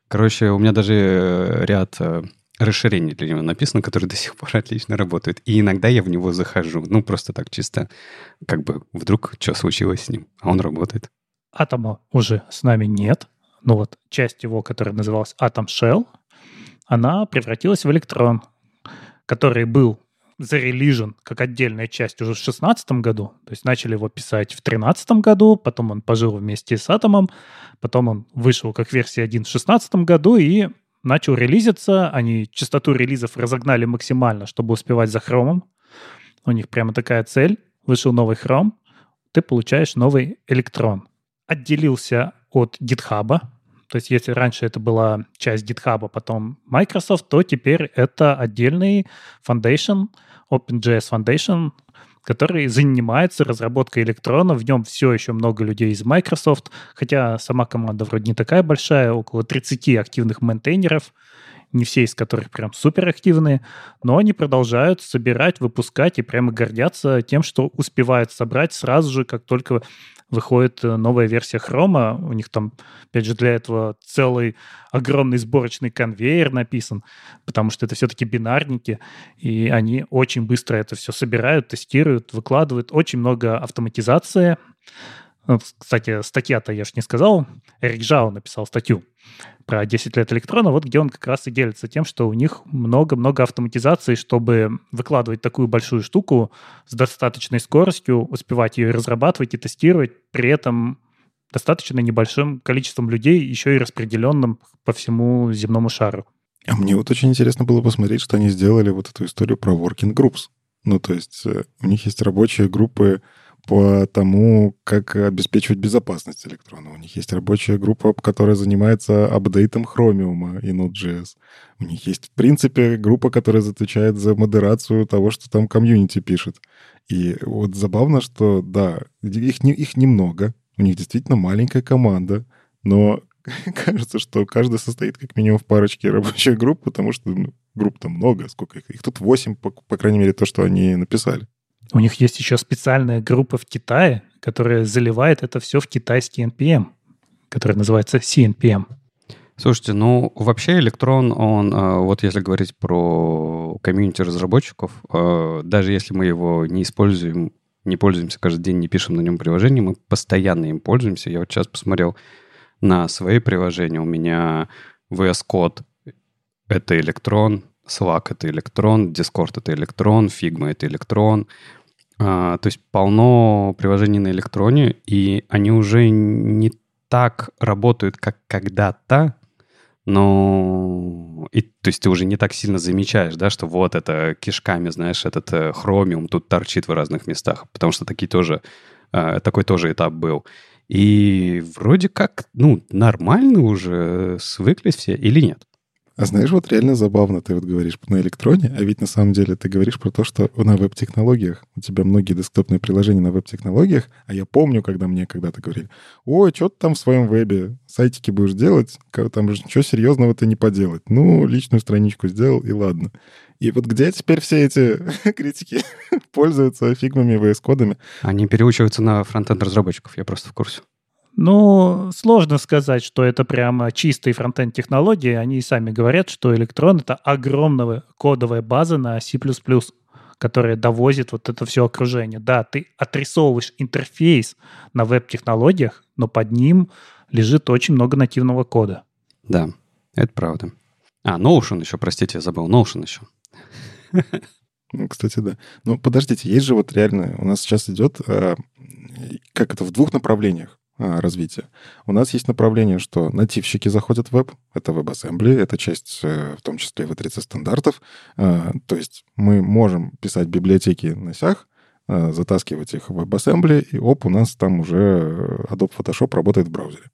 Короче, у меня даже э, ряд э, расширений для него написано, которые до сих пор отлично работают. И иногда я в него захожу. Ну, просто так чисто, как бы вдруг что случилось с ним, а он работает. Атома уже с нами нет. Ну вот часть его, которая называлась Atom Shell, она превратилась в электрон, который был зарелижен как отдельная часть уже в 2016 году. То есть начали его писать в 2013 году, потом он пожил вместе с Атомом, потом он вышел как версия 1 в 2016 году и начал релизиться. Они частоту релизов разогнали максимально, чтобы успевать за хромом. У них прямо такая цель. Вышел новый хром, ты получаешь новый электрон. Отделился от GitHub, то есть если раньше это была часть GitHub, потом Microsoft, то теперь это отдельный Foundation, OpenJS Foundation, который занимается разработкой электрона. В нем все еще много людей из Microsoft, хотя сама команда вроде не такая большая, около 30 активных мейнтейнеров, не все из которых прям суперактивные, но они продолжают собирать, выпускать и прямо гордятся тем, что успевают собрать сразу же, как только выходит э, новая версия хрома, у них там, опять же, для этого целый огромный сборочный конвейер написан, потому что это все-таки бинарники, и они очень быстро это все собирают, тестируют, выкладывают. Очень много автоматизации, кстати, статья-то я же не сказал. Эрик Жао написал статью про 10 лет электрона, вот где он как раз и делится тем, что у них много-много автоматизации, чтобы выкладывать такую большую штуку с достаточной скоростью, успевать ее разрабатывать и тестировать, при этом достаточно небольшим количеством людей, еще и распределенным по всему земному шару. А мне вот очень интересно было посмотреть, что они сделали вот эту историю про working groups. Ну, то есть э, у них есть рабочие группы по тому, как обеспечивать безопасность электрона. У них есть рабочая группа, которая занимается апдейтом Chromium и Node.js. У них есть, в принципе, группа, которая отвечает за модерацию того, что там комьюнити пишет. И вот забавно, что, да, их, не, их немного, у них действительно маленькая команда, но кажется, что каждый состоит как минимум в парочке рабочих групп, потому что ну, групп-то много. Сколько их? Их тут 8, по, по крайней мере, то, что они написали. У них есть еще специальная группа в Китае, которая заливает это все в китайский NPM, который называется CNPM. Слушайте, ну вообще электрон, он, э, вот если говорить про комьюнити разработчиков, э, даже если мы его не используем, не пользуемся каждый день, не пишем на нем приложение, мы постоянно им пользуемся. Я вот сейчас посмотрел на свои приложения. У меня VS Code — это электрон, Slack — это электрон, Discord — это электрон, Figma — это электрон. А, то есть полно приложений на электроне, и они уже не так работают, как когда-то, но... И, то есть ты уже не так сильно замечаешь, да, что вот это кишками, знаешь, этот э, хромиум тут торчит в разных местах, потому что такие тоже, э, такой тоже этап был. И вроде как, ну, нормально уже свыклись все или нет? А знаешь, вот реально забавно ты вот говоришь на электроне, а ведь на самом деле ты говоришь про то, что на веб-технологиях, у тебя многие десктопные приложения на веб-технологиях, а я помню, когда мне когда-то говорили, ой, что ты там в своем вебе, сайтики будешь делать, там же ничего серьезного ты не поделать. Ну, личную страничку сделал, и ладно. И вот где теперь все эти критики пользуются фигмами, VS Code ами? Они переучиваются на фронтенд разработчиков, я просто в курсе. Ну, сложно сказать, что это прямо чистые фронтенд технологии. Они и сами говорят, что электрон — это огромная кодовая база на C++, которая довозит вот это все окружение. Да, ты отрисовываешь интерфейс на веб-технологиях, но под ним лежит очень много нативного кода. Да, это правда. А, Notion еще, простите, я забыл. Notion еще. Ну, кстати, да. Ну, подождите, есть же вот реально, у нас сейчас идет, э, как это, в двух направлениях развития. У нас есть направление, что нативщики заходят в веб, это WebAssembly, это часть э, в том числе V3C стандартов. А, то есть мы можем писать библиотеки на сях, а, затаскивать их в WebAssembly, и оп, у нас там уже Adobe Photoshop работает в браузере.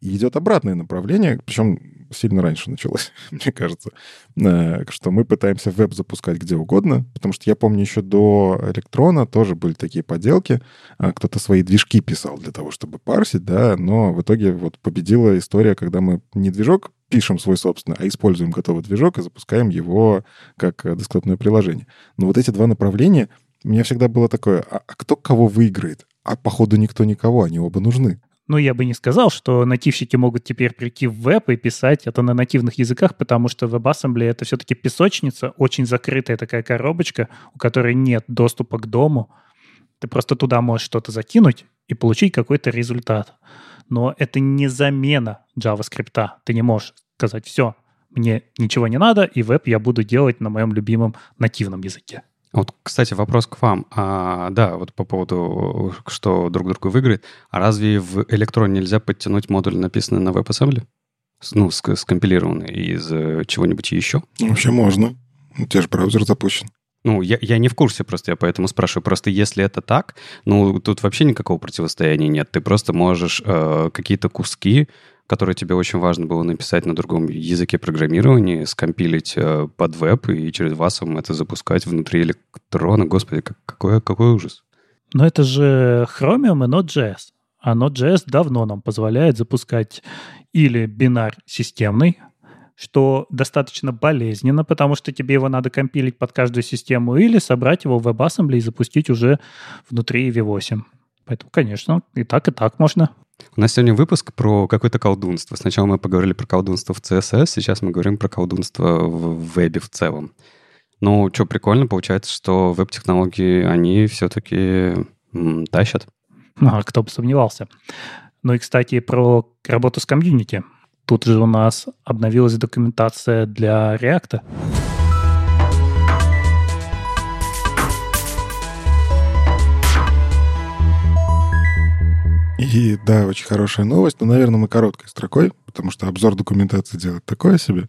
И идет обратное направление, причем сильно раньше началось, мне кажется, э, что мы пытаемся веб запускать где угодно, потому что я помню еще до электрона тоже были такие поделки, а, кто-то свои движки писал для того, чтобы парсить, да, но в итоге вот победила история, когда мы не движок пишем свой собственный, а используем готовый движок и запускаем его как э, десктопное приложение. Но вот эти два направления, у меня всегда было такое, а, а кто кого выиграет? А походу никто никого, они оба нужны. Ну, я бы не сказал, что нативщики могут теперь прийти в веб и писать это на нативных языках, потому что WebAssembly — это все-таки песочница, очень закрытая такая коробочка, у которой нет доступа к дому. Ты просто туда можешь что-то закинуть и получить какой-то результат. Но это не замена JavaScript. Ты не можешь сказать, все, мне ничего не надо, и веб я буду делать на моем любимом нативном языке. Вот, кстати, вопрос к вам. А, да, вот по поводу, что друг другу выиграет. А разве в электроне нельзя подтянуть модуль, написанный на WebAssembly? Ну, скомпилированный из э, чего-нибудь еще? Вообще можно. У тебя же браузер запущен. Ну, я, я не в курсе просто, я поэтому спрашиваю. Просто если это так, ну, тут вообще никакого противостояния нет. Ты просто можешь э, какие-то куски которое тебе очень важно было написать на другом языке программирования, скомпилить э, под веб и через WASM это запускать внутри электрона. Господи, как, какой, какой ужас. Но это же Chromium и Node.js. А Node.js давно нам позволяет запускать или бинар системный, что достаточно болезненно, потому что тебе его надо компилить под каждую систему, или собрать его в WebAssembly и запустить уже внутри V8. Поэтому, конечно, и так, и так можно. У нас сегодня выпуск про какое-то колдунство. Сначала мы поговорили про колдунство в CSS, сейчас мы говорим про колдунство в вебе в целом. Ну, что прикольно, получается, что веб-технологии, они все-таки м, тащат. А, кто бы сомневался. Ну и, кстати, про работу с комьюнити. Тут же у нас обновилась документация для React. И да, очень хорошая новость, но, наверное, мы короткой строкой, потому что обзор документации делать такое себе.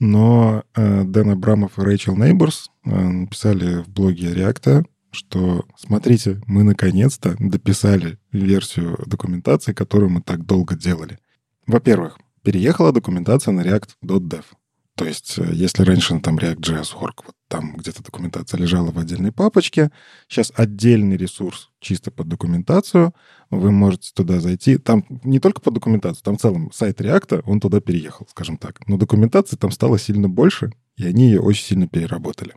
Но э, Дэн Абрамов и Рэйчел Нейборс э, написали в блоге React, что смотрите, мы наконец-то дописали версию документации, которую мы так долго делали. Во-первых, переехала документация на React.dev. То есть, э, если раньше там React.js.org, вот там где-то документация лежала в отдельной папочке, сейчас отдельный ресурс чисто под документацию, вы можете туда зайти. Там не только под документацию, там в целом сайт React, он туда переехал, скажем так. Но документации там стало сильно больше, и они ее очень сильно переработали.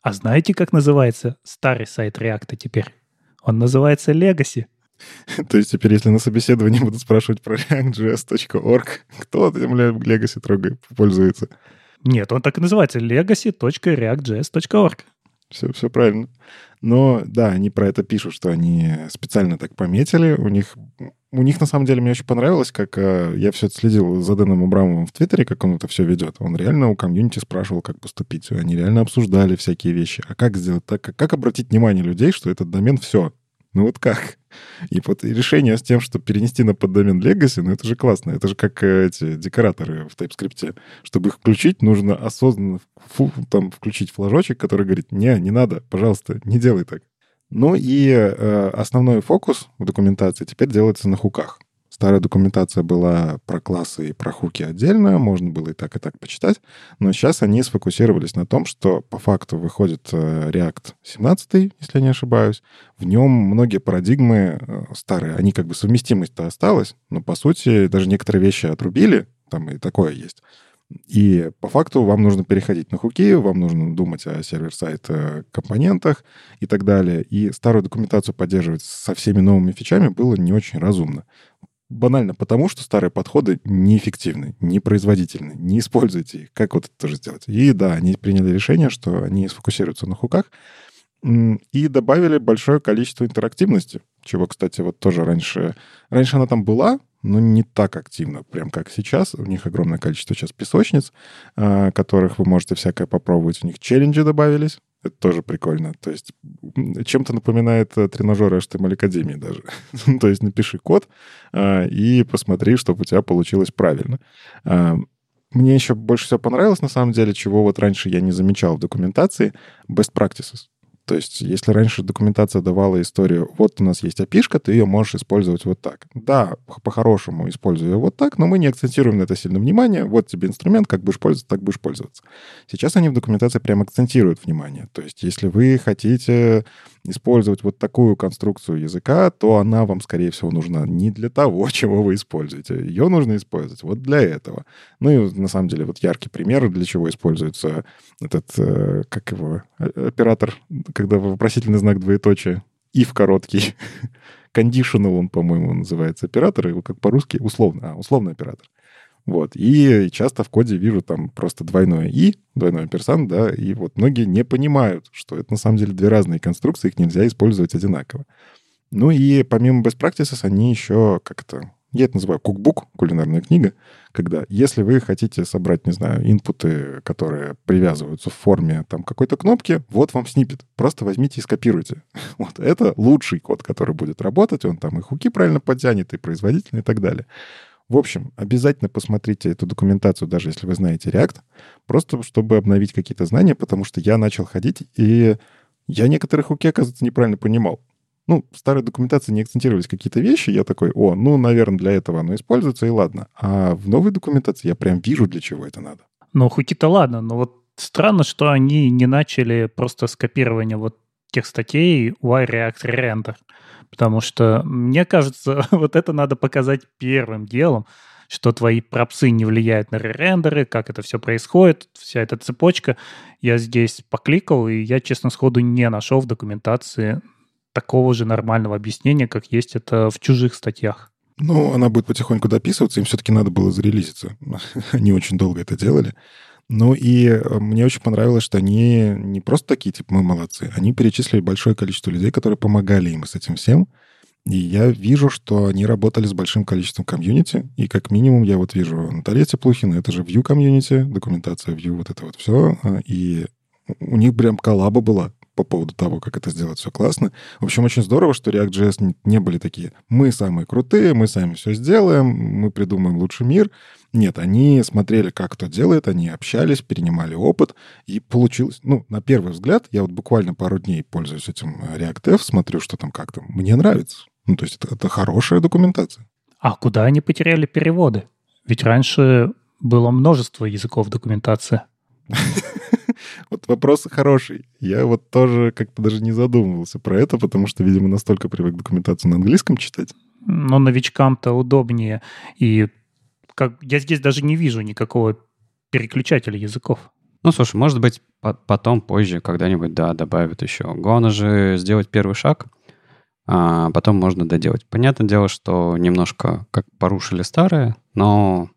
А знаете, как называется старый сайт React теперь? Он называется Legacy. То есть теперь, если на собеседовании будут спрашивать про react.js.org, кто этим Legacy трогает, пользуется? Нет, он так и называется legacy.reactjs.org. Все, все правильно. Но да, они про это пишут, что они специально так пометили. У них, у них на самом деле мне очень понравилось, как э, я все это следил за Дэном Абрамовым в Твиттере, как он это все ведет. Он реально у комьюнити спрашивал, как поступить. Они реально обсуждали всякие вещи. А как сделать так? Как обратить внимание людей, что этот домен все, ну вот как? И вот решение с тем, что перенести на поддомен Legacy, ну это же классно. Это же как э, эти декораторы в TypeScript. Чтобы их включить, нужно осознанно фу, там включить флажочек, который говорит, не, не надо, пожалуйста, не делай так. Ну и э, основной фокус в документации теперь делается на хуках. Старая документация была про классы и про хуки отдельно, можно было и так, и так почитать, но сейчас они сфокусировались на том, что по факту выходит э, React 17, если я не ошибаюсь. В нем многие парадигмы э, старые, они как бы совместимость-то осталась, но по сути даже некоторые вещи отрубили, там и такое есть. И по факту вам нужно переходить на хуки, вам нужно думать о сервер-сайт э, компонентах и так далее. И старую документацию поддерживать со всеми новыми фичами было не очень разумно. Банально потому, что старые подходы неэффективны, непроизводительны. Не используйте их. Как вот это тоже сделать? И да, они приняли решение, что они сфокусируются на хуках и добавили большое количество интерактивности, чего, кстати, вот тоже раньше... Раньше она там была, но не так активно, прям как сейчас. У них огромное количество сейчас песочниц, а, которых вы можете всякое попробовать. У них челленджи добавились. Это тоже прикольно. То есть чем-то напоминает э, тренажеры HTML Академии даже. То есть напиши код а, и посмотри, чтобы у тебя получилось правильно. А, мне еще больше всего понравилось, на самом деле, чего вот раньше я не замечал в документации, best practices. То есть, если раньше документация давала историю, вот у нас есть api ты ее можешь использовать вот так. Да, по-хорошему используй ее вот так, но мы не акцентируем на это сильно внимание. Вот тебе инструмент, как будешь пользоваться, так будешь пользоваться. Сейчас они в документации прям акцентируют внимание. То есть, если вы хотите использовать вот такую конструкцию языка, то она вам, скорее всего, нужна не для того, чего вы используете. Ее нужно использовать вот для этого. Ну и, на самом деле, вот яркий пример, для чего используется этот, э, как его, оператор, когда вопросительный знак двоеточия, if короткий, conditional он, по-моему, называется оператор, его как по-русски, условно, а, условный оператор. Вот. И часто в коде вижу там просто двойное «и», двойной персан, да, и вот многие не понимают, что это на самом деле две разные конструкции, их нельзя использовать одинаково. Ну и помимо best practices они еще как-то... Я это называю кукбук, кулинарная книга, когда если вы хотите собрать, не знаю, инпуты, которые привязываются в форме там какой-то кнопки, вот вам снипет. Просто возьмите и скопируйте. Вот это лучший код, который будет работать, он там и хуки правильно подтянет, и производительный и так далее. В общем, обязательно посмотрите эту документацию, даже если вы знаете React, просто чтобы обновить какие-то знания, потому что я начал ходить, и я некоторые хуки, оказывается, неправильно понимал. Ну, в старой документации не акцентировались какие-то вещи, я такой, о, ну, наверное, для этого оно используется, и ладно. А в новой документации я прям вижу, для чего это надо. Ну, хуки-то ладно, но вот странно, что они не начали просто скопирование вот тех статей why React Render. Потому что, мне кажется, вот это надо показать первым делом, что твои пропсы не влияют на рендеры, как это все происходит, вся эта цепочка. Я здесь покликал, и я, честно, сходу не нашел в документации такого же нормального объяснения, как есть это в чужих статьях. Ну, она будет потихоньку дописываться, им все-таки надо было зарелизиться. Они очень долго это делали. Ну и э, мне очень понравилось, что они не просто такие, типа, мы молодцы, они перечислили большое количество людей, которые помогали им с этим всем. И я вижу, что они работали с большим количеством комьюнити, и как минимум я вот вижу Наталья Теплухина, это же Vue комьюнити, документация Vue, вот это вот все, а, и у них прям коллаба была по поводу того, как это сделать все классно. В общем, очень здорово, что React.js не были такие, мы самые крутые, мы сами все сделаем, мы придумаем лучший мир. Нет, они смотрели, как кто делает, они общались, перенимали опыт, и получилось, ну, на первый взгляд, я вот буквально пару дней пользуюсь этим React.f, смотрю, что там как там, мне нравится. Ну, то есть это, это хорошая документация. А куда они потеряли переводы? Ведь раньше было множество языков документации. Вот вопрос хороший. Я вот тоже как-то даже не задумывался про это, потому что, видимо, настолько привык документацию на английском читать. Но новичкам-то удобнее. И как я здесь даже не вижу никакого переключателя языков. Ну, слушай, может быть, потом, позже, когда-нибудь, да, добавят еще. Главное же сделать первый шаг, а потом можно доделать. Понятное дело, что немножко как порушили старое, но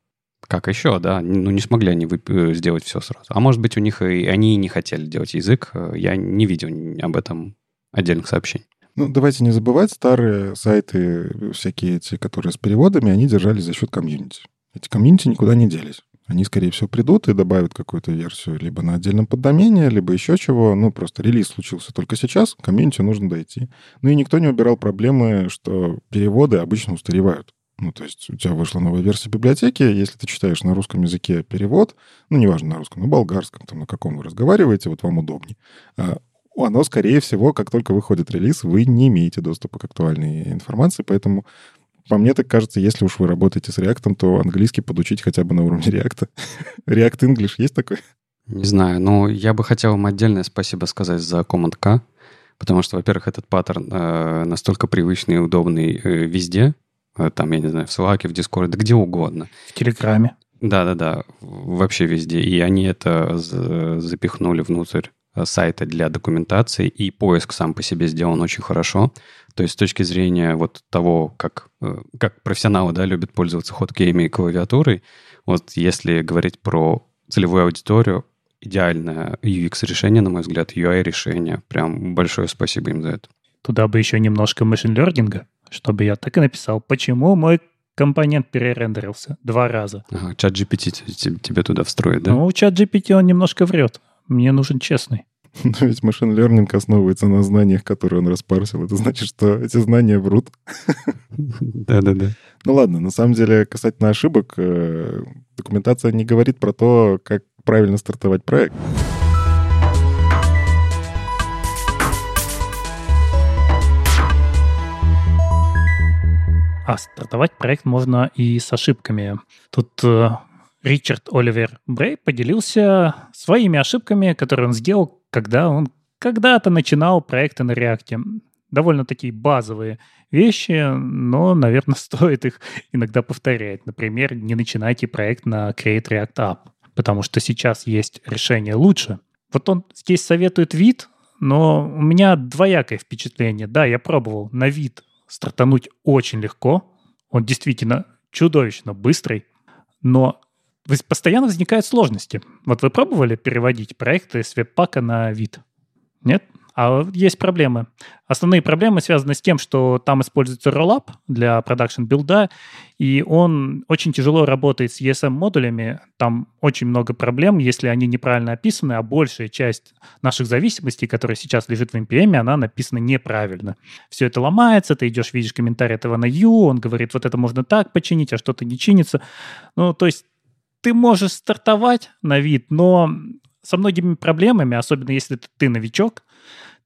как еще, да? Ну, не смогли они э, сделать все сразу. А может быть, у них и они не хотели делать язык. Э, я не видел об этом отдельных сообщений. Ну, давайте не забывать, старые сайты, всякие эти, которые с переводами, они держались за счет комьюнити. Эти комьюнити никуда не делись. Они, скорее всего, придут и добавят какую-то версию либо на отдельном поддомене, либо еще чего. Ну, просто релиз случился только сейчас, комьюнити нужно дойти. Ну и никто не убирал проблемы, что переводы обычно устаревают. Ну, то есть у тебя вышла новая версия библиотеки, если ты читаешь на русском языке перевод, ну, неважно, на русском, на болгарском, там, на каком вы разговариваете, вот вам удобнее, а, оно, скорее всего, как только выходит релиз, вы не имеете доступа к актуальной информации, поэтому по мне так кажется, если уж вы работаете с React, то английский подучить хотя бы на уровне React. React English есть такой? Не знаю, но я бы хотел вам отдельное спасибо сказать за Command K, потому что, во-первых, этот паттерн э, настолько привычный и удобный э, везде, там, я не знаю, в Slack, в Discord, да где угодно. В Телеграме. Да-да-да, вообще везде. И они это запихнули внутрь э, сайта для документации, и поиск сам по себе сделан очень хорошо. То есть с точки зрения вот того, как, э, как профессионалы да, любят пользоваться хоткеями и клавиатурой, вот если говорить про целевую аудиторию, идеальное UX-решение, на мой взгляд, UI-решение. Прям большое спасибо им за это. Туда бы еще немножко машин-лернинга чтобы я так и написал, почему мой компонент перерендерился два раза. Ага, чат GPT тебе туда встроит, да? Ну, чат GPT, он немножко врет. Мне нужен честный. Но ведь машин learning основывается на знаниях, которые он распарсил. Это значит, что эти знания врут. Да-да-да. Ну ладно, на самом деле, касательно ошибок, э, документация не говорит про то, как правильно стартовать проект. А стартовать проект можно и с ошибками. Тут э, Ричард Оливер Брей поделился своими ошибками, которые он сделал, когда он когда-то начинал проекты на React. Довольно такие базовые вещи, но, наверное, стоит их иногда повторять. Например, не начинайте проект на Create React App, потому что сейчас есть решение лучше. Вот он здесь советует вид, но у меня двоякое впечатление. Да, я пробовал на вид стартануть очень легко. Он действительно чудовищно быстрый, но постоянно возникают сложности. Вот вы пробовали переводить проекты с веб-пака на вид? Нет? А есть проблемы. Основные проблемы связаны с тем, что там используется Rollup для продакшн билда, и он очень тяжело работает с ESM-модулями. Там очень много проблем, если они неправильно описаны, а большая часть наших зависимостей, которая сейчас лежит в NPM, она написана неправильно. Все это ломается, ты идешь, видишь комментарий этого на U, он говорит, вот это можно так починить, а что-то не чинится. Ну, то есть ты можешь стартовать на вид, но со многими проблемами, особенно если ты новичок,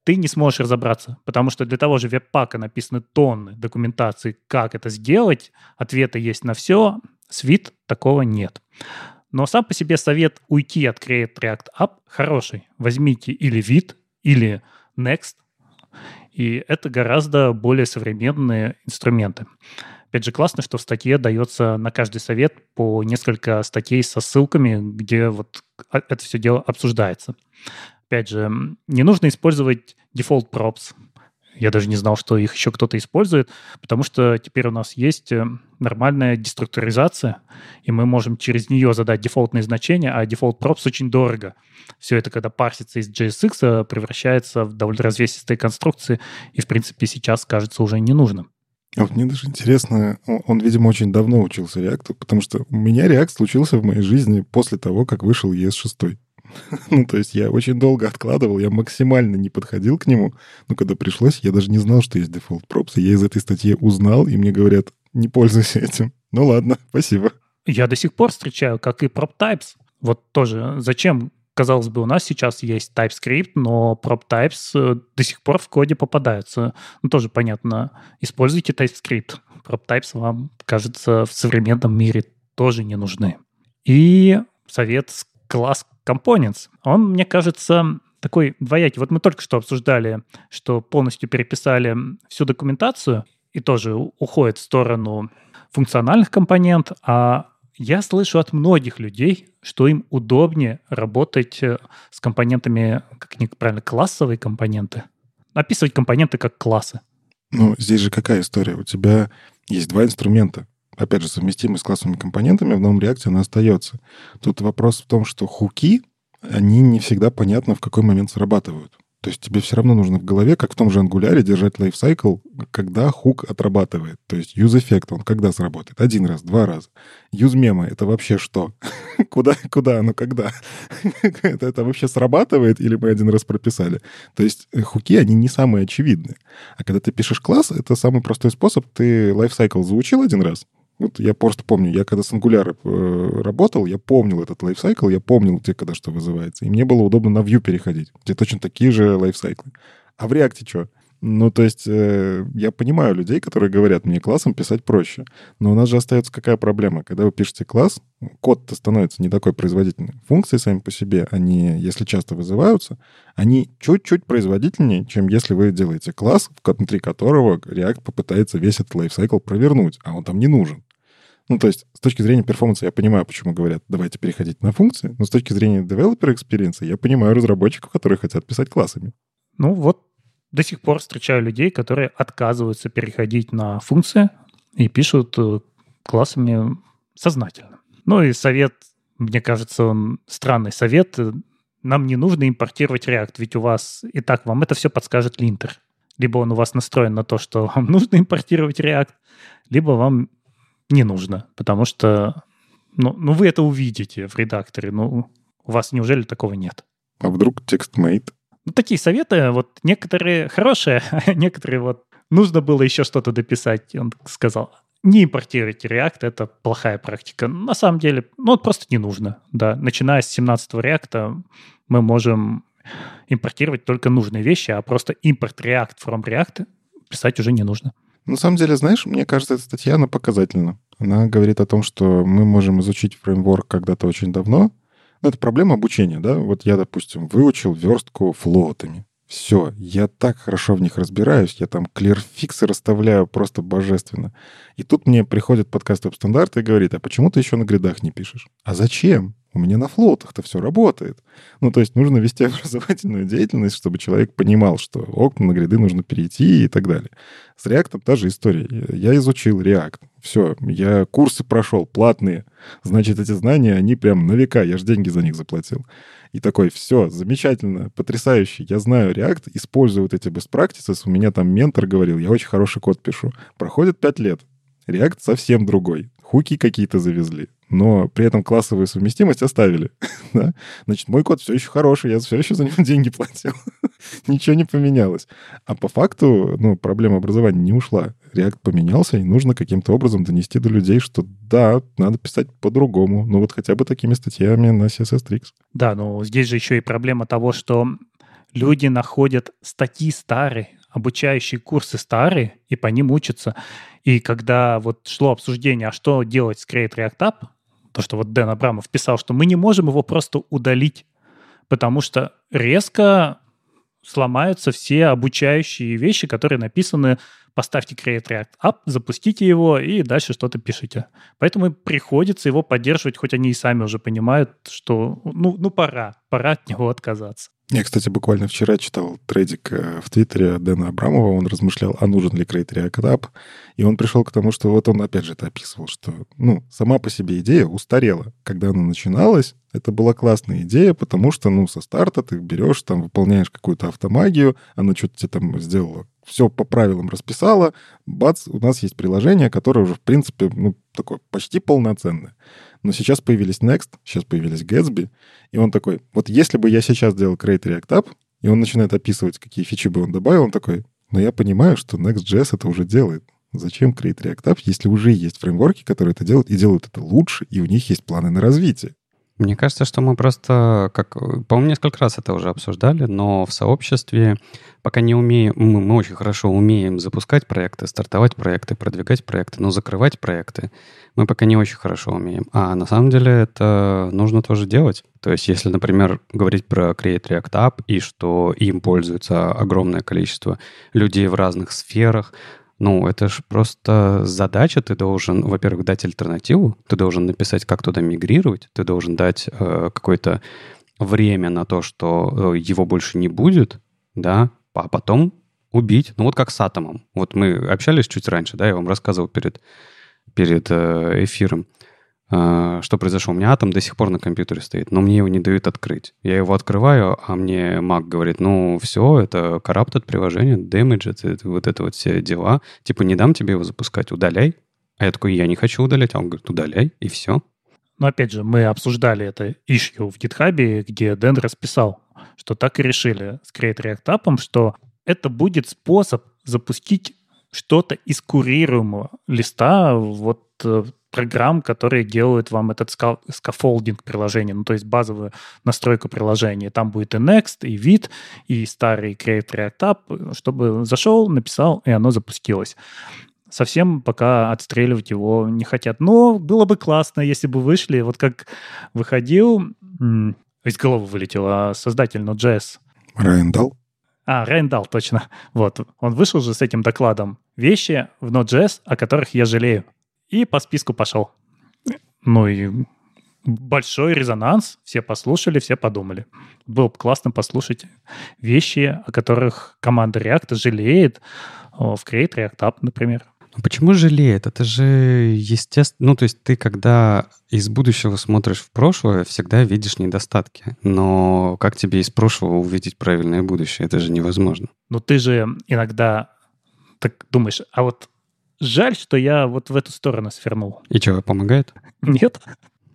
ты не сможешь разобраться, потому что для того же веб-пака написаны тонны документации, как это сделать, ответы есть на все, с вид такого нет. Но сам по себе совет уйти от Create React App хороший. Возьмите или вид, или Next, и это гораздо более современные инструменты. Опять же, классно, что в статье дается на каждый совет по несколько статей со ссылками, где вот а, это все дело обсуждается. Опять же, не нужно использовать default props. Я даже не знал, что их еще кто-то использует, потому что теперь у нас есть э, нормальная деструктуризация, и мы можем через нее задать дефолтные значения, а default props очень дорого. Все это, когда парсится из JSX, превращается в довольно развесистые конструкции, и, в принципе, сейчас кажется уже не нужным. А вот мне даже интересно, он, видимо, очень давно учился React, потому что у меня React случился в моей жизни после того, как вышел ES6. ну, то есть я очень долго откладывал, я максимально не подходил к нему, но когда пришлось, я даже не знал, что есть дефолт и я из этой статьи узнал, и мне говорят, не пользуйся этим. Ну ладно, спасибо. Я до сих пор встречаю, как и prop types. Вот тоже, зачем казалось бы, у нас сейчас есть TypeScript, но prop types э, до сих пор в коде попадаются. Ну, тоже понятно. Используйте TypeScript. Prop types вам, кажется, в современном мире тоже не нужны. И совет класс Components. Он, мне кажется, такой двоякий. Вот мы только что обсуждали, что полностью переписали всю документацию и тоже уходит в сторону функциональных компонент, а я слышу от многих людей, что им удобнее работать э, с компонентами, как они правильно, классовые компоненты. Описывать компоненты как классы. Ну, здесь же какая история? У тебя есть два инструмента. Опять же, совместимые с классовыми компонентами, в новом реакте она остается. Тут вопрос в том, что хуки, они не всегда понятно, в какой момент срабатывают. То есть тебе все равно нужно в голове, как в том же ангуляре, держать лайфсайкл, когда хук отрабатывает. То есть use эффект он когда сработает? Один раз, два раза. Use мема — это вообще что? куда, куда оно, когда? это, это вообще срабатывает или мы один раз прописали? То есть э, хуки, они не самые очевидные. А когда ты пишешь класс, это самый простой способ. Ты лайфсайкл заучил один раз, вот я просто помню, я когда с Angular э, работал, я помнил этот лайфсайкл, я помнил, где когда что вызывается. И мне было удобно на Vue переходить, где точно такие же лайфсайклы. А в React что? Ну, то есть э, я понимаю людей, которые говорят, мне классом писать проще. Но у нас же остается какая проблема? Когда вы пишете класс, код-то становится не такой производительный. Функции сами по себе, они, если часто вызываются, они чуть-чуть производительнее, чем если вы делаете класс, внутри которого React попытается весь этот лайфсайкл провернуть, а он там не нужен. Ну, то есть, с точки зрения перформанса я понимаю, почему говорят, давайте переходить на функции, но с точки зрения developer experience я понимаю разработчиков, которые хотят писать классами. Ну, вот до сих пор встречаю людей, которые отказываются переходить на функции и пишут э, классами сознательно. Ну и совет, мне кажется, он странный совет. Нам не нужно импортировать React, ведь у вас и так вам это все подскажет линтер. Либо он у вас настроен на то, что вам нужно импортировать React, либо вам не нужно, потому что ну, ну вы это увидите в редакторе. Ну, у вас неужели такого нет? А вдруг текст made Ну, такие советы, вот некоторые хорошие, а некоторые вот нужно было еще что-то дописать. Он сказал, не импортируйте React, это плохая практика. На самом деле, ну, просто не нужно, да. Начиная с 17-го React мы можем импортировать только нужные вещи, а просто импорт React from React писать уже не нужно. На самом деле, знаешь, мне кажется, эта статья, она показательна. Она говорит о том, что мы можем изучить фреймворк когда-то очень давно. Но это проблема обучения, да? Вот я, допустим, выучил верстку флотами. Все, я так хорошо в них разбираюсь, я там клирфиксы расставляю просто божественно. И тут мне приходит подкаст стандарт и говорит, а почему ты еще на гридах не пишешь? А зачем? У меня на флотах-то все работает. Ну, то есть нужно вести образовательную деятельность, чтобы человек понимал, что окна на гриды нужно перейти и так далее. С React та же история. Я изучил React. Все, я курсы прошел, платные. Значит, эти знания, они прям на века, я же деньги за них заплатил. И такой, все, замечательно, потрясающе. Я знаю React, использую вот эти best practices. У меня там ментор говорил, я очень хороший код пишу. Проходит пять лет. React совсем другой. Хуки какие-то завезли но при этом классовую совместимость оставили. да? Значит, мой код все еще хороший, я все еще за него деньги платил. Ничего не поменялось. А по факту, ну, проблема образования не ушла. React поменялся, и нужно каким-то образом донести до людей, что да, надо писать по-другому. Ну, вот хотя бы такими статьями на CSS Tricks. Да, но здесь же еще и проблема того, что люди находят статьи старые, обучающие курсы старые, и по ним учатся. И когда вот шло обсуждение, а что делать с Create React App, то, что вот Дэн Абрамов писал, что мы не можем его просто удалить, потому что резко сломаются все обучающие вещи, которые написаны поставьте Create React App, запустите его и дальше что-то пишите. Поэтому приходится его поддерживать, хоть они и сами уже понимают, что ну, ну пора, пора от него отказаться. Я, кстати, буквально вчера читал трейдик э, в Твиттере Дэна Абрамова. Он размышлял, а нужен ли Create React App. И он пришел к тому, что вот он опять же это описывал, что ну, сама по себе идея устарела. Когда она начиналась, это была классная идея, потому что ну, со старта ты берешь, там, выполняешь какую-то автомагию, она что-то тебе там сделала все по правилам расписала, бац, у нас есть приложение, которое уже, в принципе, ну, такое почти полноценное. Но сейчас появились Next, сейчас появились Gatsby, и он такой, вот если бы я сейчас делал Create React App, и он начинает описывать, какие фичи бы он добавил, он такой, но я понимаю, что Next.js это уже делает. Зачем Create React App, если уже есть фреймворки, которые это делают, и делают это лучше, и у них есть планы на развитие? Мне кажется, что мы просто, как, по-моему, несколько раз это уже обсуждали, но в сообществе пока не умеем, мы, мы очень хорошо умеем запускать проекты, стартовать проекты, продвигать проекты, но закрывать проекты мы пока не очень хорошо умеем. А на самом деле это нужно тоже делать. То есть если, например, говорить про Create React App и что им пользуется огромное количество людей в разных сферах, ну, это же просто задача. Ты должен, во-первых, дать альтернативу, ты должен написать, как туда мигрировать, ты должен дать э, какое-то время на то, что э, его больше не будет, да, а потом убить. Ну, вот как с атомом. Вот мы общались чуть раньше, да, я вам рассказывал перед, перед э, эфиром. Что произошло. У меня атом до сих пор на компьютере стоит, но мне его не дают открыть. Я его открываю, а мне Mac говорит, ну, все, это corrupted приложение, damage, это, вот это вот все дела. Типа, не дам тебе его запускать, удаляй. А я такой, я не хочу удалять. А он говорит, удаляй, и все. Но опять же, мы обсуждали это issue в GitHub, где Дэн расписал, что так и решили с Create React App, что это будет способ запустить что-то из курируемого листа вот э, программ, которые делают вам этот scaffolding приложения, ну, то есть базовую настройку приложения. Там будет и Next, и Vite, и старый Create React App, чтобы зашел, написал, и оно запустилось. Совсем пока отстреливать его не хотят. Но было бы классно, если бы вышли, вот как выходил, из головы вылетел, а создатель Node.js. Райан Дал? А, Райан Дал, точно. Вот, он вышел же с этим докладом. Вещи в Node.js, о которых я жалею. И по списку пошел. Ну и большой резонанс, все послушали, все подумали. Было бы классно послушать вещи, о которых команда React жалеет в Create React App, например. Ну почему жалеет? Это же естественно. Ну, то есть ты, когда из будущего смотришь в прошлое, всегда видишь недостатки. Но как тебе из прошлого увидеть правильное будущее? Это же невозможно. Ну, ты же иногда так думаешь, а вот Жаль, что я вот в эту сторону свернул. И что, помогает? Нет.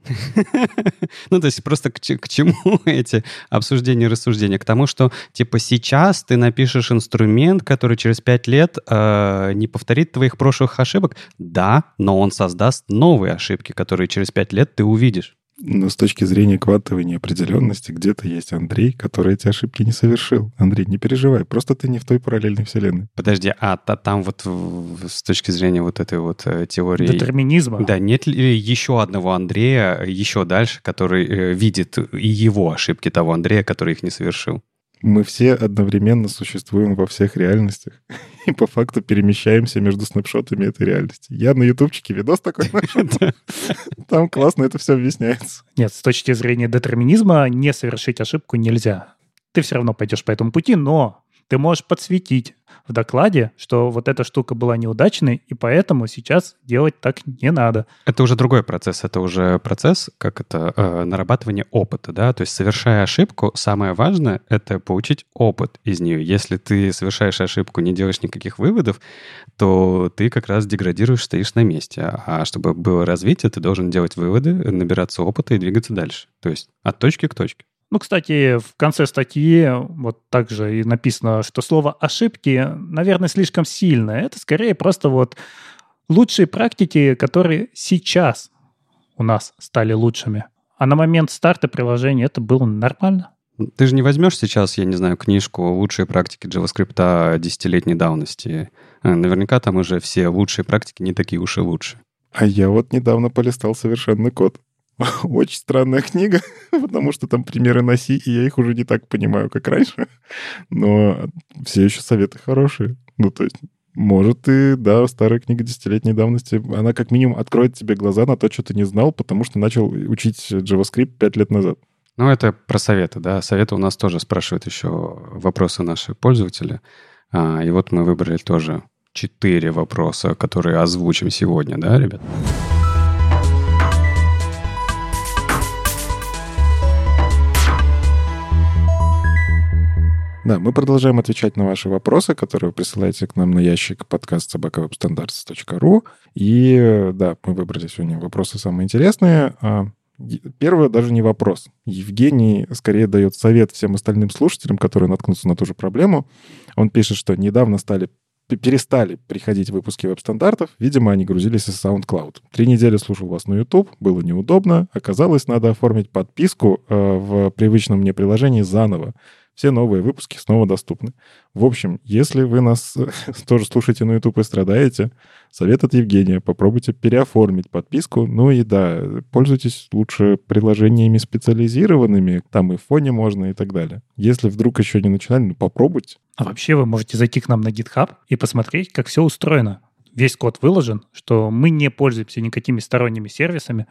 Ну, то есть просто к, к чему эти обсуждения и рассуждения? К тому, что, типа, сейчас ты напишешь инструмент, который через пять лет э, не повторит твоих прошлых ошибок. Да, но он создаст новые ошибки, которые через пять лет ты увидишь. Но с точки зрения квантовой неопределенности, где-то есть Андрей, который эти ошибки не совершил. Андрей, не переживай, просто ты не в той параллельной вселенной. Подожди, а та, там вот с точки зрения вот этой вот э, теории... Детерминизма. Да, нет ли еще одного Андрея еще дальше, который э, видит и его ошибки того Андрея, который их не совершил? Мы все одновременно существуем во всех реальностях и по факту перемещаемся между снапшотами этой реальности. Я на ютубчике видос такой нашел. Там классно это все объясняется. Нет, с точки зрения детерминизма не совершить ошибку нельзя. Ты все равно пойдешь по этому пути, но ты можешь подсветить в докладе, что вот эта штука была неудачной, и поэтому сейчас делать так не надо. Это уже другой процесс. Это уже процесс, как это, э, нарабатывание опыта, да? То есть, совершая ошибку, самое важное — это получить опыт из нее. Если ты совершаешь ошибку, не делаешь никаких выводов, то ты как раз деградируешь, стоишь на месте. А чтобы было развитие, ты должен делать выводы, набираться опыта и двигаться дальше. То есть от точки к точке. Ну, кстати, в конце статьи вот также и написано, что слово «ошибки», наверное, слишком сильное. Это скорее просто вот лучшие практики, которые сейчас у нас стали лучшими. А на момент старта приложения это было нормально. Ты же не возьмешь сейчас, я не знаю, книжку «Лучшие практики JavaScript десятилетней давности». Э, наверняка там уже все лучшие практики не такие уж и лучшие. А я вот недавно полистал совершенный код. Очень странная книга, потому что там примеры C, и я их уже не так понимаю, как раньше. Но все еще советы хорошие. Ну, то есть, может, и, да, старая книга десятилетней давности, она как минимум откроет тебе глаза на то, что ты не знал, потому что начал учить JavaScript пять лет назад. Ну, это про советы, да. Советы у нас тоже спрашивают еще вопросы наши пользователи. А, и вот мы выбрали тоже четыре вопроса, которые озвучим сегодня, да, ребят? Да, мы продолжаем отвечать на ваши вопросы, которые вы присылаете к нам на ящик подкаст собакавебстандарт.ру. И да, мы выбрали сегодня вопросы самые интересные. А, первый даже не вопрос. Евгений скорее дает совет всем остальным слушателям, которые наткнутся на ту же проблему. Он пишет, что недавно стали перестали приходить выпуски веб-стандартов. Видимо, они грузились из SoundCloud. Три недели слушал вас на YouTube, было неудобно. Оказалось, надо оформить подписку э, в привычном мне приложении заново. Все новые выпуски снова доступны. В общем, если вы нас тоже слушаете на YouTube и страдаете, совет от Евгения. Попробуйте переоформить подписку. Ну и да, пользуйтесь лучше приложениями специализированными. Там и в фоне можно и так далее. Если вдруг еще не начинали, ну попробуйте. А вообще вы можете зайти к нам на GitHub и посмотреть, как все устроено. Весь код выложен, что мы не пользуемся никакими сторонними сервисами.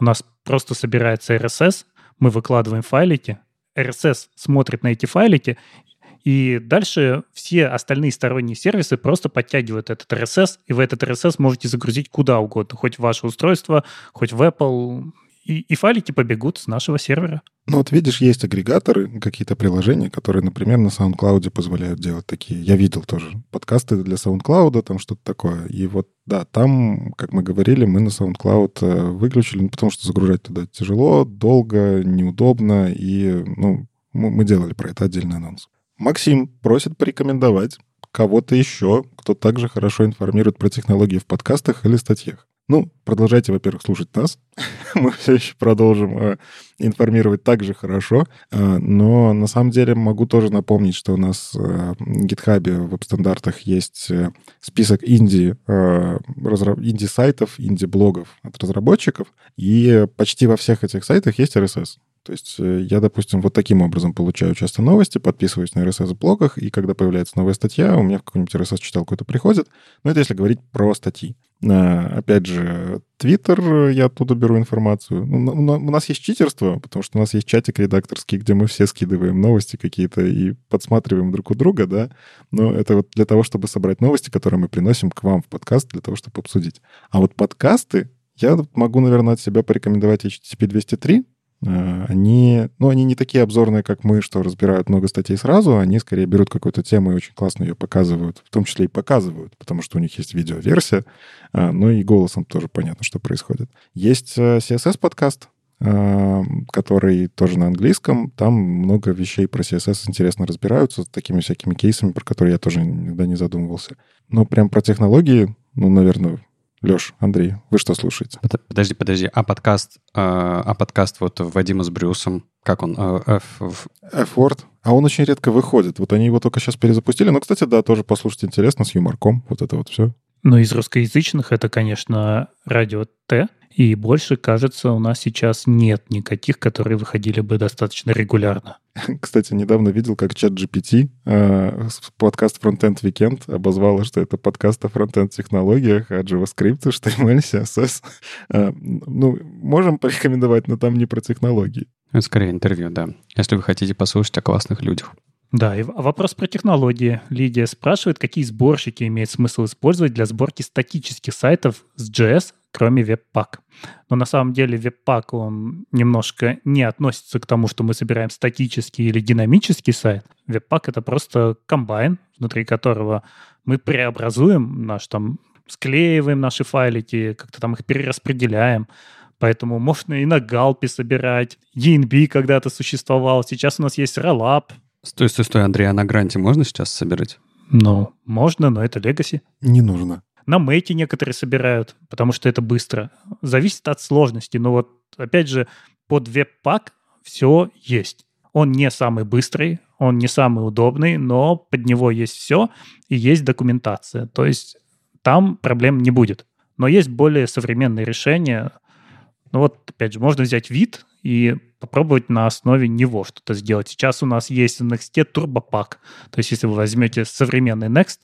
У нас просто собирается RSS, мы выкладываем файлики, RSS смотрит на эти файлики, и дальше все остальные сторонние сервисы просто подтягивают этот RSS, и в этот RSS можете загрузить куда угодно, хоть в ваше устройство, хоть в Apple, и, и файлики побегут с нашего сервера. Ну вот видишь, есть агрегаторы, какие-то приложения, которые, например, на SoundCloud позволяют делать такие. Я видел тоже подкасты для SoundCloud, там что-то такое. И вот, да, там, как мы говорили, мы на SoundCloud э, выключили, ну, потому что загружать туда тяжело, долго, неудобно, и, ну, мы, мы делали про это отдельный анонс. Максим просит порекомендовать кого-то еще, кто также хорошо информирует про технологии в подкастах или статьях. Ну, продолжайте, во-первых, слушать нас. Мы все еще продолжим э, информировать так же хорошо. Э, но на самом деле могу тоже напомнить, что у нас э, в GitHub в веб-стандартах есть э, список инди, э, разра... инди-сайтов, инди-блогов от разработчиков. И почти во всех этих сайтах есть RSS. То есть э, я, допустим, вот таким образом получаю часто новости, подписываюсь на RSS-блогах, и когда появляется новая статья, у меня в какой-нибудь RSS-читалку это приходит. Но это если говорить про статьи. А, опять же, Твиттер, я оттуда беру информацию. Ну, у нас есть читерство, потому что у нас есть чатик редакторский, где мы все скидываем новости какие-то и подсматриваем друг у друга, да. Но это вот для того, чтобы собрать новости, которые мы приносим к вам в подкаст, для того, чтобы обсудить. А вот подкасты, я могу, наверное, от себя порекомендовать HTTP 203, Э, они, ну, они не такие обзорные, как мы, что разбирают много статей сразу, они скорее берут какую-то тему и очень классно ее показывают, в том числе и показывают, потому что у них есть видеоверсия, э, ну и голосом тоже понятно, что происходит. Есть CSS-подкаст, э, который тоже на английском. Там много вещей про CSS интересно разбираются, с такими всякими кейсами, про которые я тоже никогда не задумывался. Но прям про технологии, ну, наверное, Леш, Андрей, вы что слушаете? Подожди, подожди. А подкаст, э, а подкаст вот Вадима с Брюсом, как он? Э, F... F-Word. А он очень редко выходит. Вот они его только сейчас перезапустили. Но, кстати, да, тоже послушать интересно с юморком. Вот это вот все. Ну, из русскоязычных это, конечно, радио Т. И больше, кажется, у нас сейчас нет никаких, которые выходили бы достаточно регулярно. Кстати, недавно видел, как чат GPT э, подкаст Frontend Weekend обозвала, что это подкаст о фронтенд-технологиях, о JavaScript, HTML, CSS. Э, ну, можем порекомендовать, но там не про технологии. Это скорее интервью, да. Если вы хотите послушать о классных людях. Да, и вопрос про технологии. Лидия спрашивает, какие сборщики имеет смысл использовать для сборки статических сайтов с JS, кроме Webpack. Но на самом деле Webpack, он немножко не относится к тому, что мы собираем статический или динамический сайт. Webpack — это просто комбайн, внутри которого мы преобразуем наш там, склеиваем наши файлики, как-то там их перераспределяем. Поэтому можно и на галпе собирать. ENB когда-то существовал. Сейчас у нас есть Rollup, Стой, стой, стой, Андрей, а на гранте можно сейчас собирать? Ну, можно, но это Legacy. Не нужно. На мейте некоторые собирают, потому что это быстро. Зависит от сложности. Но вот, опять же, под веб-пак все есть. Он не самый быстрый, он не самый удобный, но под него есть все и есть документация. То есть там проблем не будет. Но есть более современные решения. Ну вот, опять же, можно взять вид и попробовать на основе него что-то сделать. Сейчас у нас есть в Next турбопак. То есть если вы возьмете современный Next,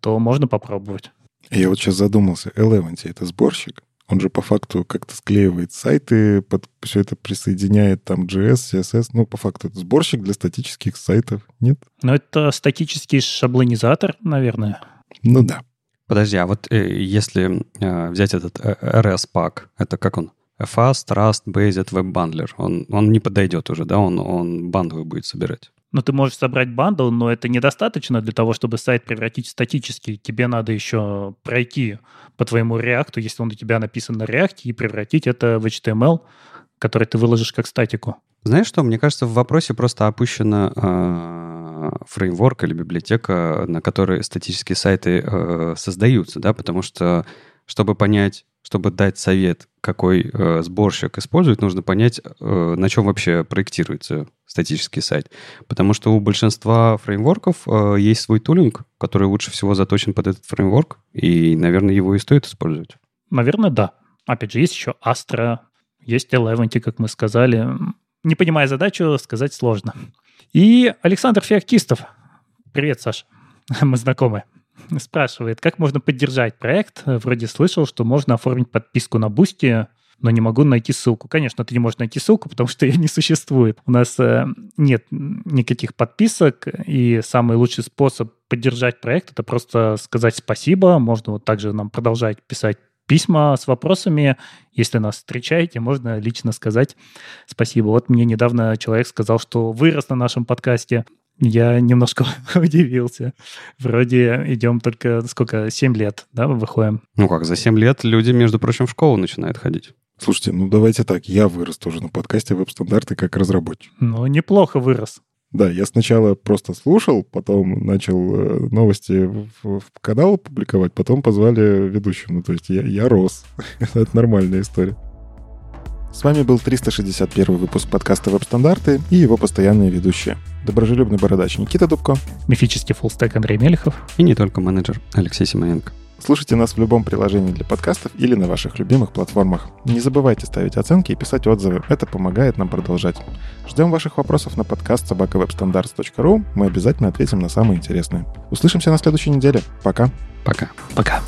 то можно попробовать. Я вот сейчас задумался. Eleventy — это сборщик? Он же по факту как-то склеивает сайты, под, все это присоединяет там JS, CSS. Ну, по факту это сборщик для статических сайтов, нет? Ну, это статический шаблонизатор, наверное. Ну да. Подожди, а вот э, если э, взять этот э, RS-пак, это как он? Fast, Rust, Based, Web Bundler. Он, он не подойдет уже, да? Он, он бандовый будет собирать. Ну, ты можешь собрать бандл, но это недостаточно для того, чтобы сайт превратить в статический. Тебе надо еще пройти по твоему реакту, если он у тебя написан на реакте, и превратить это в HTML, который ты выложишь как статику. Знаешь что, мне кажется, в вопросе просто опущена э, фреймворк или библиотека, на которой статические сайты э, создаются, да, потому что, чтобы понять, чтобы дать совет, какой э, сборщик использует, нужно понять, э, на чем вообще проектируется статический сайт. Потому что у большинства фреймворков э, есть свой tooling, который лучше всего заточен под этот фреймворк, и, наверное, его и стоит использовать. Наверное, да. Опять же, есть еще Astro, есть Eleventy, как мы сказали. Не понимая задачу, сказать сложно. И Александр Феоктистов. Привет, Саша. Мы знакомы спрашивает, как можно поддержать проект. Вроде слышал, что можно оформить подписку на Бусти, но не могу найти ссылку. Конечно, ты не можешь найти ссылку, потому что ее не существует. У нас э, нет никаких подписок, и самый лучший способ поддержать проект — это просто сказать спасибо. Можно вот также нам продолжать писать письма с вопросами. Если нас встречаете, можно лично сказать спасибо. Вот мне недавно человек сказал, что вырос на нашем подкасте. Я немножко удивился. Вроде идем только, сколько, 7 лет, да, выходим? Ну как, за 7 лет люди, между прочим, в школу начинают ходить. Слушайте, ну давайте так, я вырос тоже на подкасте веб-стандарты как разработчик. Ну, неплохо вырос. Да, я сначала просто слушал, потом начал э, новости в, в канал публиковать, потом позвали ведущим. Ну, то есть я, я рос. Это нормальная история. С вами был 361 выпуск подкаста «Веб-стандарты» и его постоянные ведущие. Доброжелюбный бородач Никита Дубко. Мифический фуллстек Андрей Мелехов. И не только менеджер Алексей Симоненко. Слушайте нас в любом приложении для подкастов или на ваших любимых платформах. Не забывайте ставить оценки и писать отзывы. Это помогает нам продолжать. Ждем ваших вопросов на подкаст собакавебстандарт.ру. Мы обязательно ответим на самые интересные. Услышимся на следующей неделе. Пока. Пока. Пока.